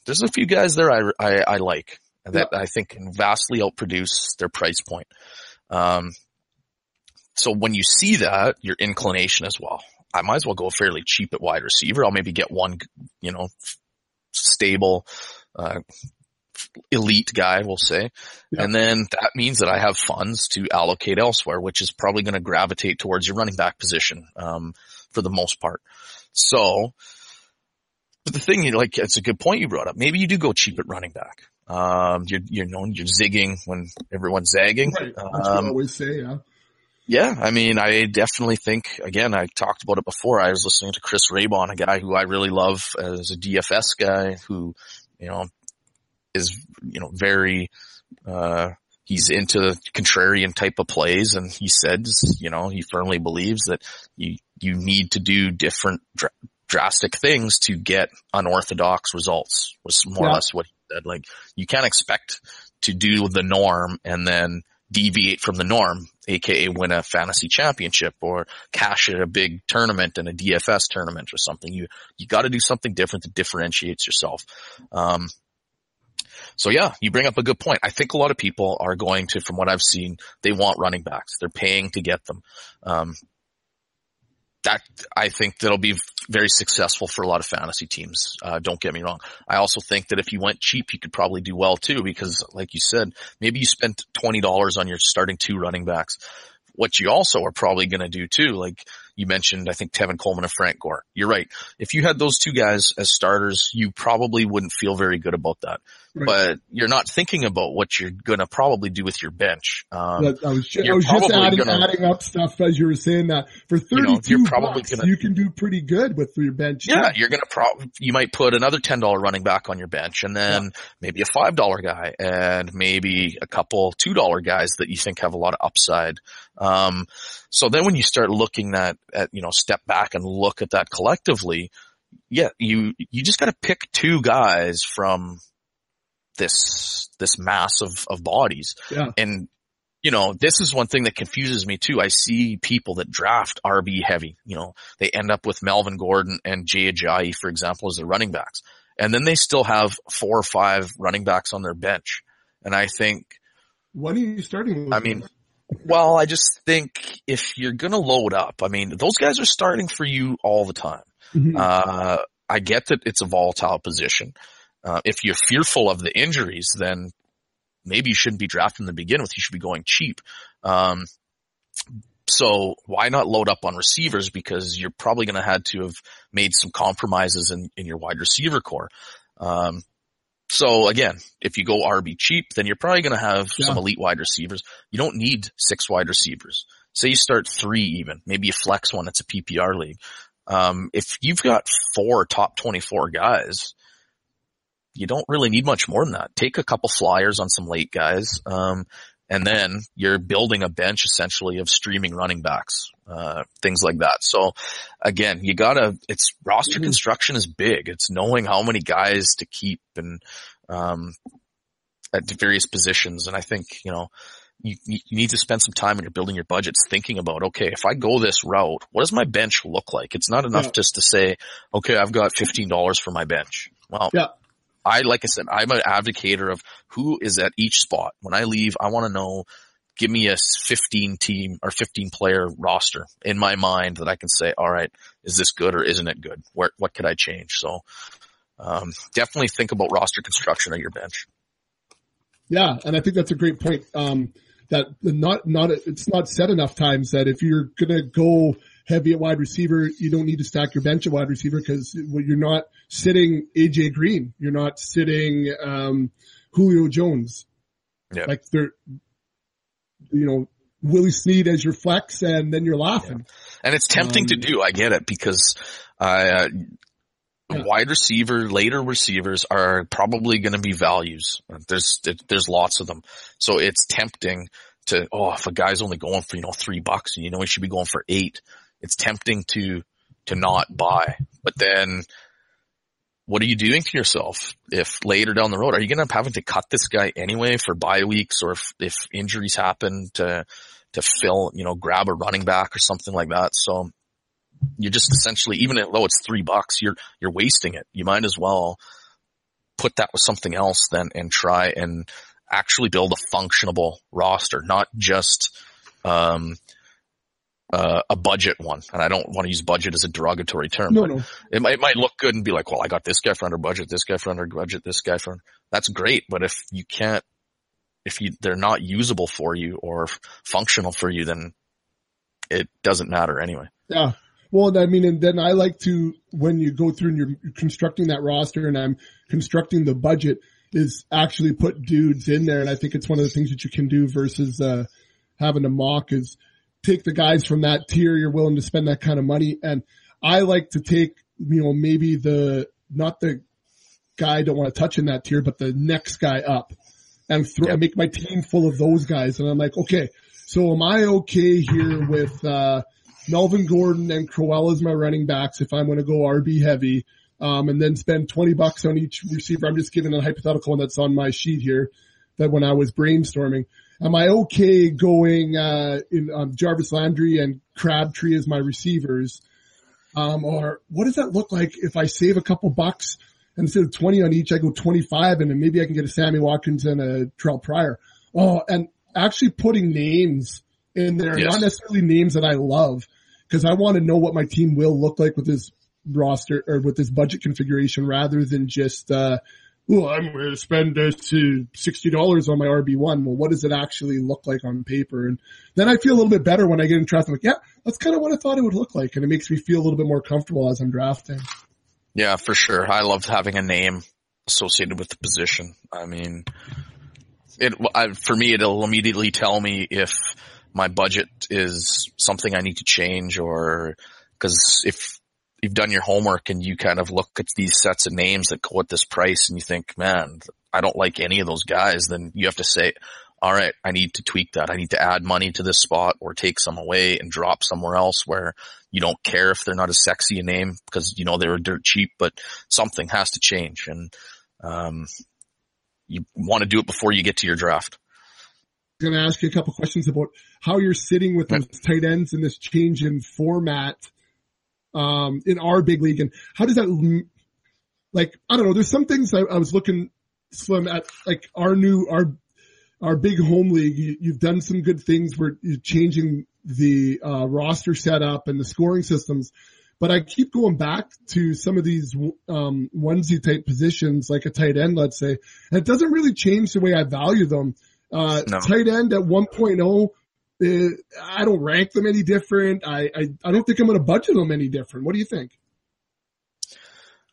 there's a few guys there I I, I like that I think can vastly outproduce their price point. Um, so when you see that, your inclination as well. I might as well go fairly cheap at wide receiver. I'll maybe get one, you know, stable, uh, elite guy, we'll say. And then that means that I have funds to allocate elsewhere, which is probably going to gravitate towards your running back position, um, for the most part. So, but the thing, like, it's a good point you brought up. Maybe you do go cheap at running back. Um, you're, you're known, you're zigging when everyone's zagging. right. That's what I Um, always say. Yeah. yeah, I mean, I definitely think, again, I talked about it before. I was listening to Chris Raybon, a guy who I really love as a DFS guy who, you know, is, you know, very, uh, he's into the contrarian type of plays and he says, you know, he firmly believes that you, you need to do different dr- drastic things to get unorthodox results was more or less what he said. Like you can't expect to do the norm and then deviate from the norm, aka win a fantasy championship or cash at a big tournament in a DFS tournament or something. You, you gotta do something different that differentiates yourself. Um, so yeah, you bring up a good point. I think a lot of people are going to, from what I've seen, they want running backs. They're paying to get them. Um, that I think that'll be very successful for a lot of fantasy teams. Uh, don't get me wrong. I also think that if you went cheap, you could probably do well too, because like you said, maybe you spent twenty dollars on your starting two running backs. What you also are probably going to do too, like you mentioned, I think Tevin Coleman and Frank Gore. You're right. If you had those two guys as starters, you probably wouldn't feel very good about that. Right. But you're not thinking about what you're going to probably do with your bench. Um, I was, ju- I was just adding, gonna- adding up stuff as you were saying that for You know, 32 you're probably bucks, gonna- you can do pretty good with your bench. Yeah, too. you're gonna probably you might put another ten dollar running back on your bench, and then maybe a five dollar guy, and maybe a couple two dollar guys that you think have a lot of upside. Um, so then when you start looking at at you know step back and look at that collectively, yeah, you you just got to pick two guys from this this mass of of bodies, Yeah. and you know, this is one thing that confuses me too. I see people that draft RB heavy. You know, they end up with Melvin Gordon and Jay Ajayi, for example, as their running backs. And then they still have four or five running backs on their bench. And I think, What are you starting with? I mean, well, I just think if you're going to load up, I mean, those guys are starting for you all the time. Mhm. Uh, I get that it's a volatile position. Uh, if you're fearful of the injuries, then maybe you shouldn't be drafting to begin with. You should be going cheap. Um, so why not load up on receivers? Because you're probably going to have to have made some compromises in, in your wide receiver core. Um, so again, if you go RB cheap, then you're probably going to have some elite wide receivers. You don't need six wide receivers. Say you start three even, maybe you flex one. It's a PPR league. Um, if you've got four top 24 guys, you don't really need much more than that. Take a couple flyers on some late guys. Um, and then you're building a bench essentially of streaming running backs, uh, things like that. So again, you gotta, it's roster construction is big. It's knowing how many guys to keep and, um, at various positions. And I think, you know, you, you need to spend some time when you're building your budgets thinking about, okay, if I go this route, what does my bench look like? It's not enough Yeah. just to say, okay, I've got $15 for my bench. Well, Yeah. I, like I said, I'm an advocator of who is at each spot. When I leave, I want to know, give me a 15 team or 15 player roster in my mind that I can say, all right, is this good or isn't it good? Where, what could I change? So, um, definitely think about roster construction of your bench. Yeah, and I think that's a great point. Um, that not not it's not said enough times that if you're gonna go heavy at wide receiver, you don't need to stack your bench at wide receiver because you're not sitting AJ Green, you're not sitting um, Julio Jones. Yeah. Like they're, you know, Willie Snead as your flex, and then you're laughing. And it's tempting to Um, do. I get it because, uh, Yeah. wide receiver, later receivers are probably going to be values. There's, there's lots of them. So it's tempting to, oh, if a guy's only going for, you know, three bucks and you know he should be going for eight, it's tempting to, to not buy. But then what are you doing to yourself if later down the road, are you going to have having to cut this guy anyway for bye weeks or if, if injuries happen to, to fill, you know, grab a running back or something like that. So you're just essentially, even though it's three bucks, you're, you're wasting it. You might as well put that with something else then and try and actually build a functionable roster, not just, um, uh, a budget one. And I don't want to use budget as a derogatory term. No, but no, it might, it might look good and be like, well, I got this guy for under budget, this guy for under budget, this guy for, that's great. But if you can't, if you, they're not usable for you or functional for you, then it doesn't matter anyway. Yeah. Well, I mean, and then I like to, when you go through and you're constructing that roster and I'm constructing the budget is actually put dudes in there. And I think it's one of the things that you can do versus, uh, having to mock is take the guys from that tier you're willing to spend that kind of money. And I like to take, you know, maybe the, not the guy I don't want to touch in that tier, but the next guy up. and throw, Yep. make my team full of those guys. And I'm like, okay, so am I okay here with, uh, Melvin Gordon and Crowell as my running backs if I'm going to go RB heavy, um, and then spend 20 bucks on each receiver. I'm just giving a hypothetical one that's on my sheet here that when I was brainstorming. Am I okay going, uh, in, um, Jarvis Landry and Crabtree as my receivers? Um, or what does that look like if I save a couple bucks and instead of 20 on each, I go 25 and then maybe I can get a Sammy Watkins and a Terrell Pryor. Oh, and actually putting names in there, Yes. not necessarily names that I love because I want to know what my team will look like with this roster or with this budget configuration rather than just, uh, well, I'm going to spend uh, to $60 on my RB1. Well, what does it actually look like on paper? And then I feel a little bit better when I get in draft. I'm like, yeah, that's kind of what I thought it would look like. And it makes me feel a little bit more comfortable as I'm drafting. Yeah, for sure. I love having a name associated with the position. I mean, it I, for me it'll immediately tell me if my budget is something I need to change or because if you've done your homework and you kind of look at these sets of names that go at this price and you think, man, I don't like any of those guys, then you have to say, all right, I need to tweak that. I need to add money to this spot or take some away and drop somewhere else where you don't care if they're not as sexy a name because you know they were dirt cheap, but something has to change. And, um, you want to do it before you get to your draft. I'm going to ask you a couple questions about how you're sitting with those tight ends in this change in format um, in our big league, and how does that like I don't know. There's some things I, I was looking slim at like our new our our big home league. You, you've done some good things where you're changing the uh, roster setup and the scoring systems. But I keep going back to some of these um, onesie type positions, like a tight end, let's say, and it doesn't really change the way I value them. Uh, No. tight end at 1.0, uh, I don't rank them any different. I, I, I don't think I'm going to budget them any different. What do you think?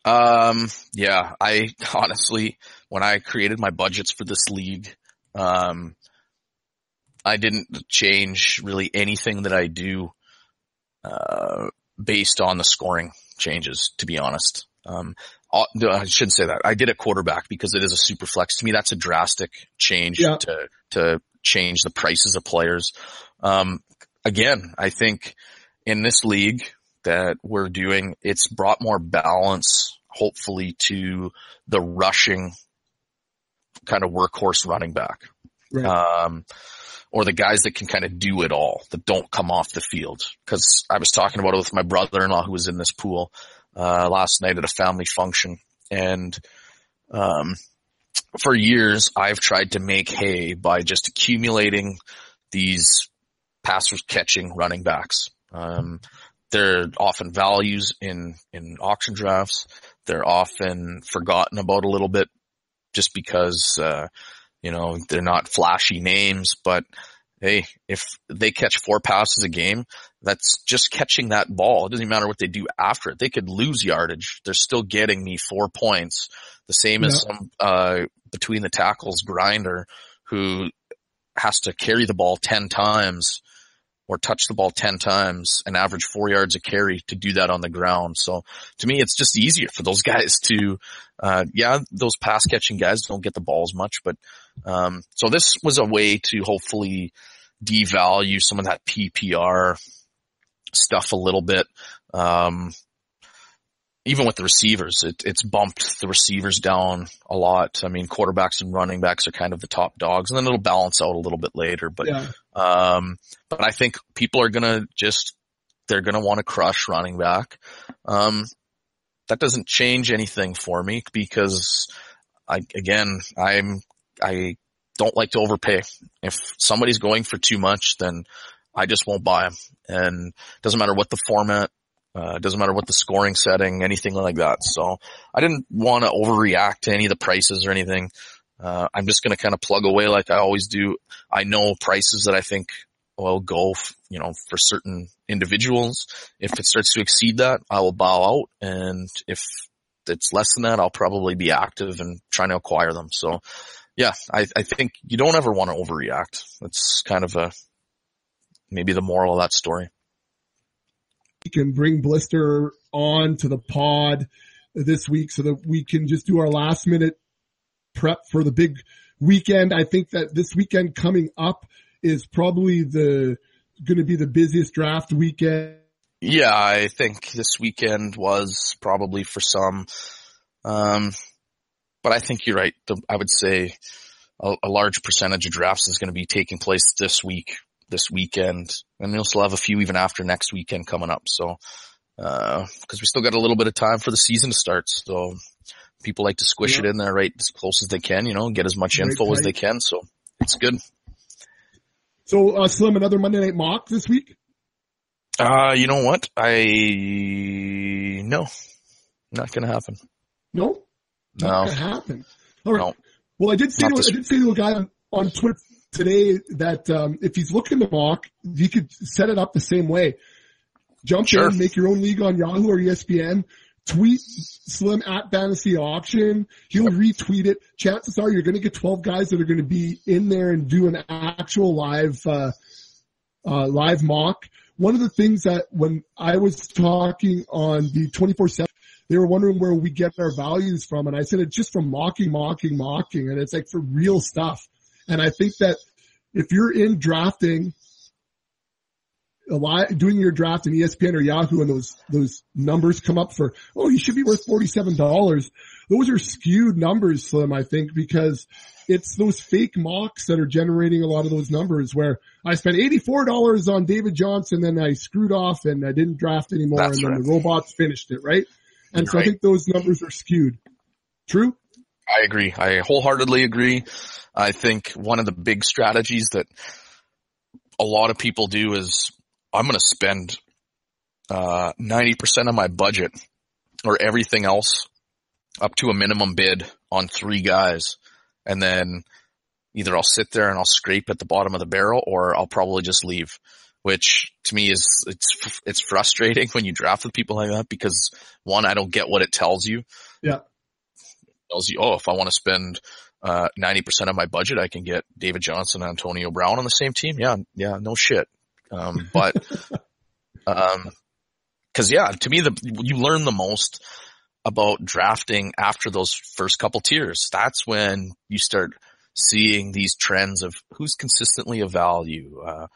Um, yeah, I honestly, when I created my budgets for this league, um, I didn't change really anything that I do, uh, based on the scoring changes, to be honest. Um, uh, I shouldn't say that. I did a quarterback because it is a super flex. To me, that's a drastic change Yeah. to, to change the prices of players. Um, again, I think in this league that we're doing, it's brought more balance, hopefully, to the rushing kind of workhorse running back. Right. Um, or the guys that can kind of do it all, that don't come off the field. Cause I was talking about it with my brother-in-law who was in this pool, uh, last night at a family function. And, um, for years I've tried to make hay by just accumulating these passers catching running backs. Um, they're often values in, in auction drafts. They're often forgotten about a little bit just because, uh, you know, they're not flashy names, but hey, if they catch four passes a game, that's just catching that ball. It doesn't matter what they do after it. They could lose yardage. They're still getting me four points. The same as some, uh, between the tackles grinder who has to carry the ball 10 times or touch the ball 10 times and average four yards a carry to do that on the ground. So to me, it's just easier for those guys to, uh, yeah, those pass catching guys don't get the ball as much, but, um, so this was a way to hopefully devalue some of that PPR stuff a little bit. Um, even with the receivers, it, it's bumped the receivers down a lot. I mean, quarterbacks and running backs are kind of the top dogs and then it'll balance out a little bit later, but, Yeah. um, but I think people are gonna just, they're gonna want to crush running back. Um, that doesn't change anything for me because I, again, I'm, I don't like to overpay. If somebody's going for too much, then I just won't buy them. And it doesn't matter what the format, uh, it doesn't matter what the scoring setting, anything like that. So I didn't want to overreact to any of the prices or anything. Uh, I'm just going to kind of plug away like I always do. I know prices that I think will go, f- you know, for certain individuals. If it starts to exceed that, I will bow out. And if it's less than that, I'll probably be active and trying to acquire them. So yeah, I, I think you don't ever want to overreact. That's kind of a, maybe the moral of that story. We can bring Blister on to the pod this week so that we can just do our last minute prep for the big weekend. I think that this weekend coming up is probably the going to be the busiest draft weekend. Yeah, I think this weekend was probably for some. Um, but I think you're right. The, I would say a, a large percentage of drafts is going to be taking place this week, this weekend, and we'll still have a few even after next weekend coming up. So, uh, cause we still got a little bit of time for the season to start. So people like to squish Yeah. it in there right as close as they can, you know, get as much Right info as they can. So it's good. So, uh, Slim, another Monday night mock this week? Uh, you know what? I, no, not going to happen. No? No. Not gonna happen. All right. No. Well, I did to, I did to a guy on, on Twitter today that um, if he's looking to mock, you could set it up the same way. Jump Sure. in, make your own league on Yahoo or ESPN. Tweet Slim at Fantasy Auction. He'll retweet it. Chances are you're going to get 12 guys that are going to be in there and do an actual live, uh, uh, live mock. One of the things that when I was talking on the 24 7 they were wondering where we get our values from. And I said it's just from mocking, mocking, mocking. And it's like for real stuff. And I think that if you're in drafting, a lot, doing your draft in ESPN or Yahoo and those, those numbers come up for, oh, you should be worth $47. Those are skewed numbers, Slim, I think, because it's those fake mocks that are generating a lot of those numbers where I spent $84 on David Johnson, then I screwed off and I didn't draft anymore That's and then the robots finished it, right? And so I think those numbers are skewed. True? I agree. I wholeheartedly agree. I think one of the big strategies that a lot of people do is I'm going to spend uh, 90% of my budget or everything else up to a minimum bid on three guys. And then either I'll sit there and I'll scrape at the bottom of the barrel or I'll probably just leave, which to me is, it's, it's frustrating when you draft with people like that because one, I don't get what it tells you Yeah. Tells you, oh, if I want to spend uh, 90% of my budget, I can get David Johnson and Antonio Brown on the same team. Yeah, yeah, no shit. Um, but, um, cause yeah, to me, the, you learn the most about drafting after those first couple tiers. That's when you start seeing these trends of who's consistently a value, uh,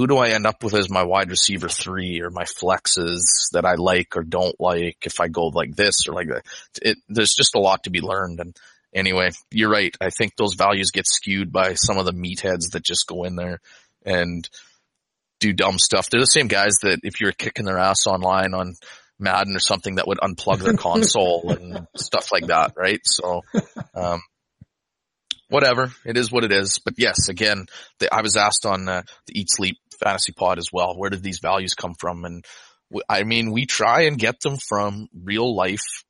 who do I end up with as my wide receiver three or my flexes that I like or don't like if I go like this or like that. It, there's just a lot to be learned. And anyway, you're right. I think those values get skewed by some of the meatheads that just go in there and do dumb stuff. They're the same guys that if you're kicking their ass online on Madden or something that would unplug their console and stuff like that, right? So, um, whatever. It is what it is. But yes, again, the, I was asked on uh, the Eat Sleep Fantasy Pod as well. Where did these values come from? And I mean, we try and get them from real life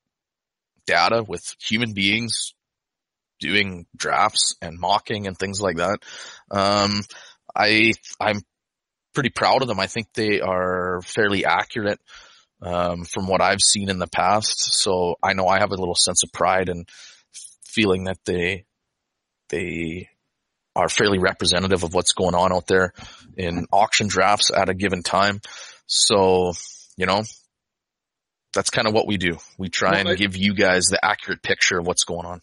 data with human beings doing drafts and mocking and things like that. Um, I I'm pretty proud of them. I think they are fairly accurate um, from what I've seen in the past. So I know I have a little sense of pride and feeling that they they are fairly representative of what's going on out there in auction drafts at a given time. So, you know, that's kind of what we do. We try Well, and I- give you guys the accurate picture of what's going on.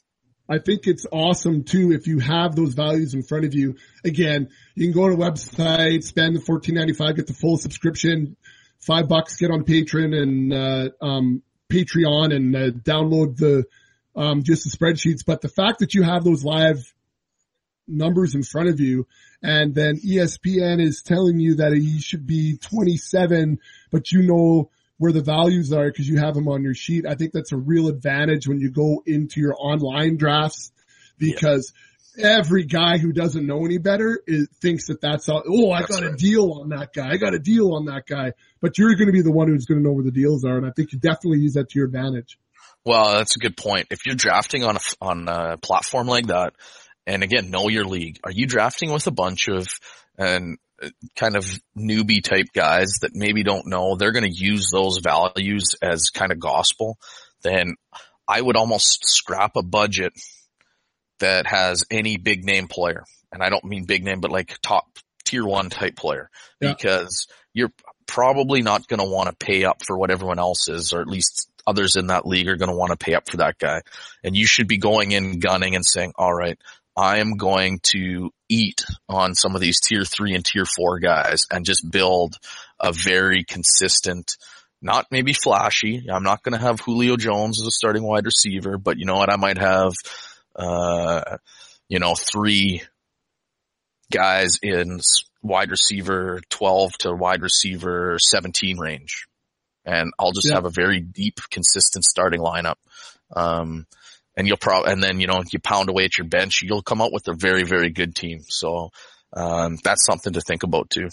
I think it's awesome too if you have those values in front of you. Again, you can go to a website, spend the fourteen ninety five, get the full subscription, five bucks, get on Patreon and uh, um, Patreon and uh, download the um, just the spreadsheets. But the fact that you have those live numbers in front of you, and then ESPN is telling you that he should be twenty seven, but you know where the values are because you have them on your sheet. I think that's a real advantage when you go into your online drafts because every guy who doesn't know any better is, thinks that that's all, oh, I That's got a deal on that guy. I got a deal on that guy, but you're going to be the one who's going to know where the deals are. And I think you definitely use that to your advantage. Well, that's a good point. If you're drafting on a, on a platform like that, and again, know your league, are you drafting with a bunch of, and uh, kind of newbie type guys that maybe don't know, they're going to use those values as kind of gospel, then I would almost scrap a budget that has any big name player. And I don't mean big name, but like top tier one type player Yeah. because you're probably not going to want to pay up for what everyone else is, or at least others in that league are going to want to pay up for that guy. And you should be going in gunning and saying, all right, I am going to eat on some of these tier three and tier four guys and just build a very consistent, not maybe flashy. I'm not going to have Julio Jones as a starting wide receiver, but you know what? I might have, uh, you know, three guys in wide receiver 12 to wide receiver 17 range. And I'll just Yeah. have a very deep, consistent starting lineup. Um, and you'll probably, and then, you know, you pound away at your bench, you'll come out with a very, very good team. So, um, that's something to think about too.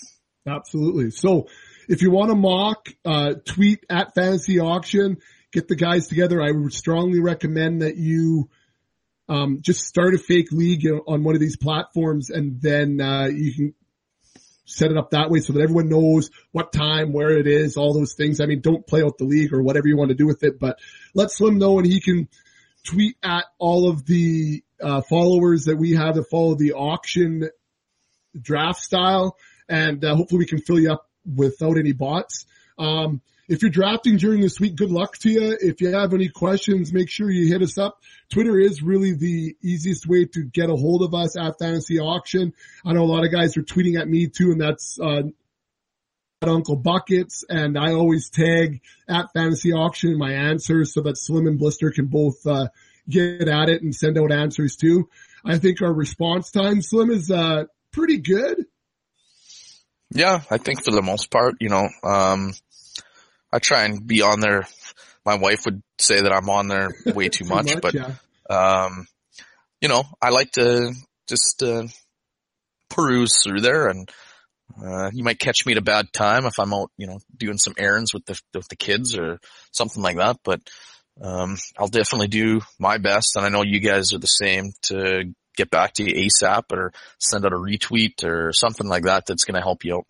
Absolutely. So if you want to mock, uh, tweet at fantasy auction, get the guys together. I would strongly recommend that you, um, just start a fake league on one of these platforms and then, uh, you can set it up that way so that everyone knows what time, where it is, all those things. I mean, don't play out the league or whatever you want to do with it, but let Slim know and he can tweet at all of the, uh, followers that we have that follow the auction draft style and uh, hopefully we can fill you up without any bots. Um, if you're drafting during this week, good luck to you. If you have any questions, make sure you hit us up. Twitter is really the easiest way to get a hold of us at Fantasy Auction. I know a lot of guys are tweeting at me too, and that's uh, Uncle Buckets, and I always tag at Fantasy Auction my answers so that Slim and Blister can both uh, get at it and send out answers too. I think our response time, Slim, is uh, pretty good. Yeah, I think for the most part, you know, um, I try and be on there. My wife would say that I'm on there way too, much, but, yeah. um, you know, I like to just, uh, peruse through there and, uh, you might catch me at a bad time if I'm out, you know, doing some errands with the, with the kids or something like that, but, um, I'll definitely do my best. And I know you guys are the same to get back to you ASAP or send out a retweet or something like that that's going to help you out.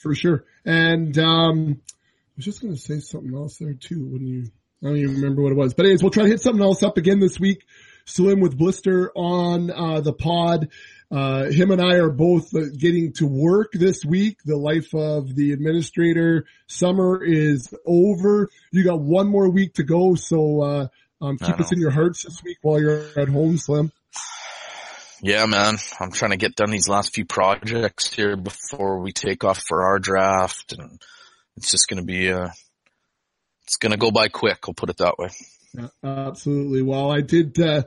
for sure. And um, I was just going to say something else there too. When you, I don't even remember what it was. But anyways, we'll try to hit something else up again this week. Slim with Blister on uh, the pod. Uh, him and I are both uh, getting to work this week. The life of the administrator summer is over. You got one more week to go. So, uh, um, keep us in your hearts this week while you're at home, Slim. Yeah, man. I'm trying to get done these last few projects here before we take off for our draft and it's just going to be, uh, it's going to go by quick. I'll put it that way. Yeah, absolutely. Well, I did, uh,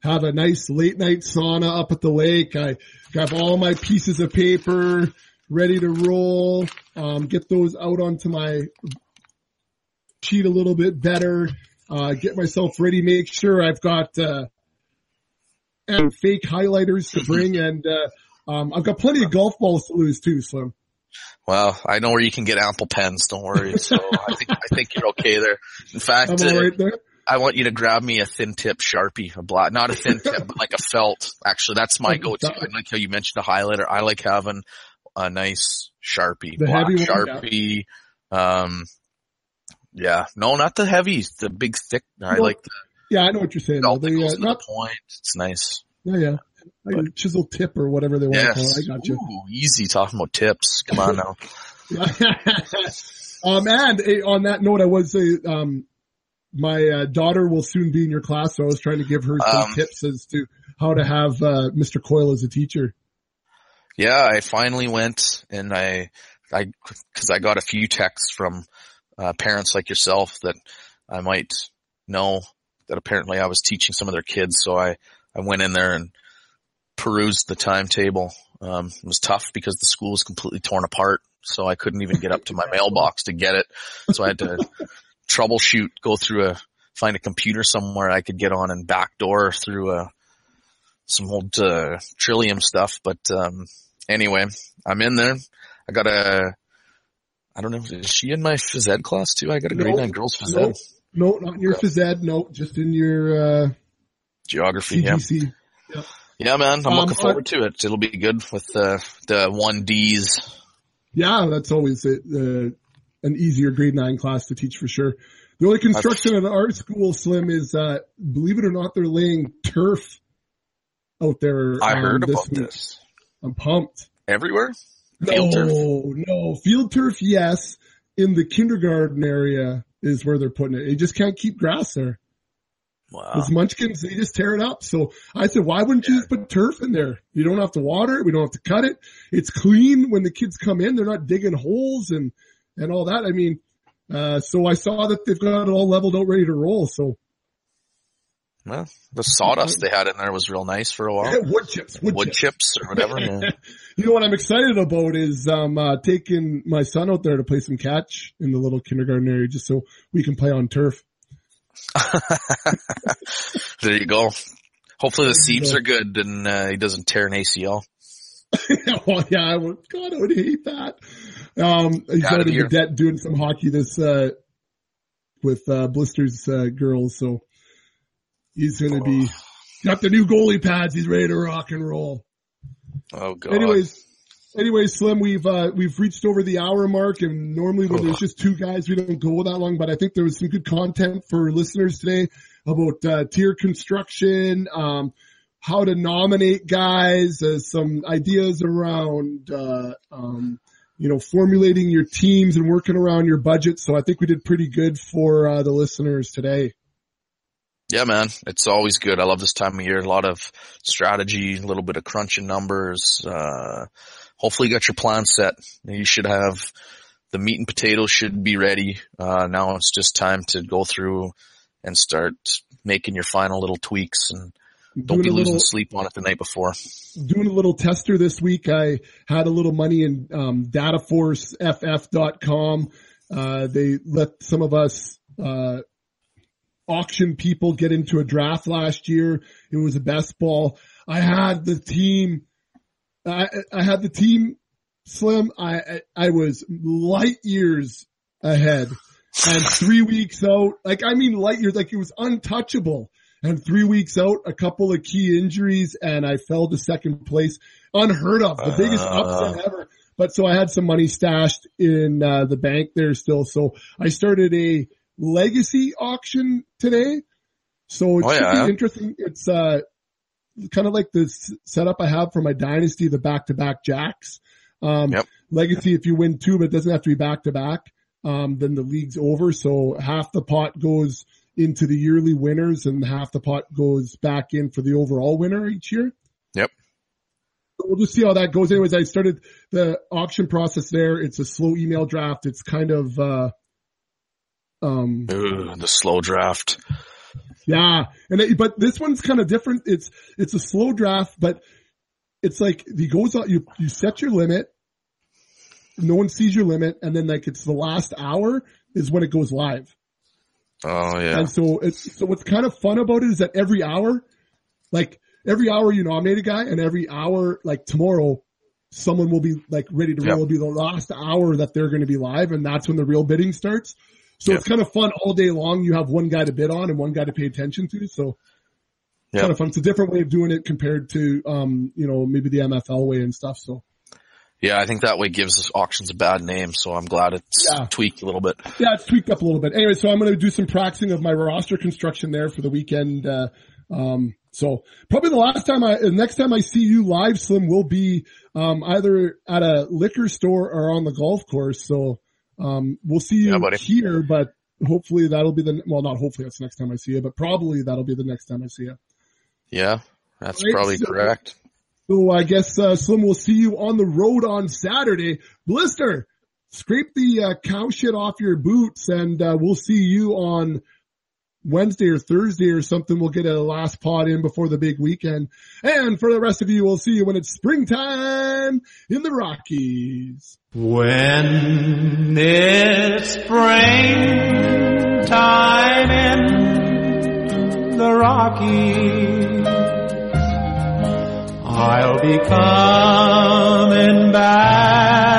have a nice late night sauna up at the lake. I got all my pieces of paper ready to roll. Um, get those out onto my sheet a little bit better. Uh, get myself ready. Make sure I've got, uh, and fake highlighters to bring and, uh, um, I've got plenty of golf balls to lose too, Slim. Well, I know where you can get ample pens. Don't worry. So I think, I think you're okay there. In fact, uh, right there. I want you to grab me a thin tip Sharpie, a black, not a thin tip, but like a felt. Actually, that's my go-to. I like how you mentioned a highlighter. I like having a nice Sharpie, The black heavy one, yeah. Sharpie. Um, yeah, no, not the heavy, the big thick. I No, like the Yeah, I know what you're saying. belt that uh, not, the point. It's nice. yeah, yeah. Like chisel tip or whatever they want to call Yes. it. I got you. Ooh, easy talking about tips. Come on now. um, and eh, on that note, I was say, um, my uh, daughter will soon be in your class, so I was trying to give her some Um, tips as to how to have uh, Mr. Coyle as a teacher. Yeah, I finally went and I, I, cause I got a few texts from, uh, parents like yourself that I might know that apparently I was teaching some of their kids. So I, I went in there and perused the timetable. Um, it was tough because the school was completely torn apart. So I couldn't even get up to my mailbox to get it. So I had to troubleshoot, go through a, find a computer somewhere I could get on and backdoor through a, some old, uh, Trillium stuff. But, um, anyway, I'm in there. I got a, I don't know, is she in my phys ed class too? I got a grade nine girls phys No, ed. no, not in your phys ed. No, just in your uh, Geography, yeah. CGC. Yeah, man, I'm Um, looking forward to it. It'll be good with uh, the one Ds. Yeah, that's always it. uh, an easier grade nine class to teach for sure. The only construction at our school, Slim, is uh, believe it or not, they're laying turf out there. I um, heard this about week. this. I'm pumped. Everywhere? Field no, turf? no. Field turf, yes. In the kindergarten area is where they're putting it. You just can't keep grass there. Wow. Those munchkins, they just tear it up. So I said, why wouldn't you just put turf in there? You don't have to water it. We don't have to cut it. It's clean when the kids come in. They're not digging holes and, and all that. I mean, uh, so I saw that they've got it all leveled out, ready to roll. So Well, the sawdust they had in there was real nice for a while. wood chips, wood, Wood chips or whatever. yeah. You know what I'm excited about is um uh taking my son out there to play some catch in the little kindergarten area just so we can play on turf. there you go. Hopefully the seams are good and uh, he doesn't tear an ACL. well, yeah, I would, God, I would hate that. Um, he's Out out of in here. the debt doing some hockey this, uh, with, uh, Blisters, uh, girls. So he's going to be, got the new goalie pads. He's ready to rock and roll. Oh god. Anyways, anyways, Slim, we've, uh, we've reached over the hour mark and normally when Oh. there's just two guys, we don't go that long, but I think there was some good content for listeners today about, uh, tier construction, um, how to nominate guys, uh, some ideas around, uh, um, you know, formulating your teams and working around your budget. So I think we did pretty good for, uh, the listeners today. Yeah, man. It's always good. I love this time of year. A lot of strategy, a little bit of crunching numbers. Uh, hopefully you got your plan set. You should have the meat and potatoes should be ready. Uh, now it's just time to go through and start making your final little tweaks and don't be losing little- sleep on it the night before. doing a little tester this week. I had a little money in um, dataforceff.com. Uh, they let some of us uh, auction people get into a draft last year. It was a best ball. I had the team. I, I had the team slim. I, I I was light years ahead, and three weeks out, like I mean light years, like it was untouchable. And three weeks out, a couple of key injuries, and I fell to second place. Unheard of, the biggest Uh. upset ever. But so I had some money stashed in uh, the bank there still. So I started a legacy auction today. So it Oh, should yeah. be interesting. It's uh kind of like the setup I have for my dynasty, the back to back jacks. Um, Yep. legacy, if you win two, but it doesn't have to be back to back, um, then the league's over. So half the pot goes into the yearly winners and half the pot goes back in for the overall winner each year. Yep. We'll just see how that goes. Anyways, I started the auction process there. It's a slow email draft. It's kind of, uh, um, Ooh, the slow draft. yeah, and it, but this one's kind of different. It's it's a slow draft, but it's like he goes out. You you set your limit. No one sees your limit, and then like it's the last hour is when it goes live. Oh yeah. And so it's so what's kind of fun about it is that every hour, like every hour you nominate a guy, and every hour like tomorrow, someone will be like ready to roll. It'll be the last hour that they're going to be live, and that's when the real bidding starts. So Yep. it's kind of fun all day long. You have one guy to bid on and one guy to pay attention to. So Yep. kind of fun. It's a different way of doing it compared to, um, you know, maybe the MFL way and stuff. So Yeah, I think that way gives auctions a bad name, so I'm glad it's Yeah. tweaked a little bit. yeah, it's tweaked up a little bit. Anyway, so I'm going to do some practicing of my roster construction there for the weekend. Uh, um, so probably the last time I, next time I see you live, Slim, will be, um, either at a liquor store or on the golf course. So, um, we'll see you Yeah, here, but hopefully that'll be the, well, not hopefully that's the next time I see you, but probably that'll be the next time I see you. Yeah, that's Right, probably so- correct. So I guess, uh, Slim will see you on the road on Saturday. Blister, scrape the, uh, cow shit off your boots and, uh, we'll see you on Wednesday or Thursday or something. We'll get a last pod in before the big weekend. And for the rest of you, we'll see you when it's springtime in the Rockies. When it's springtime in the Rockies, I'll be coming back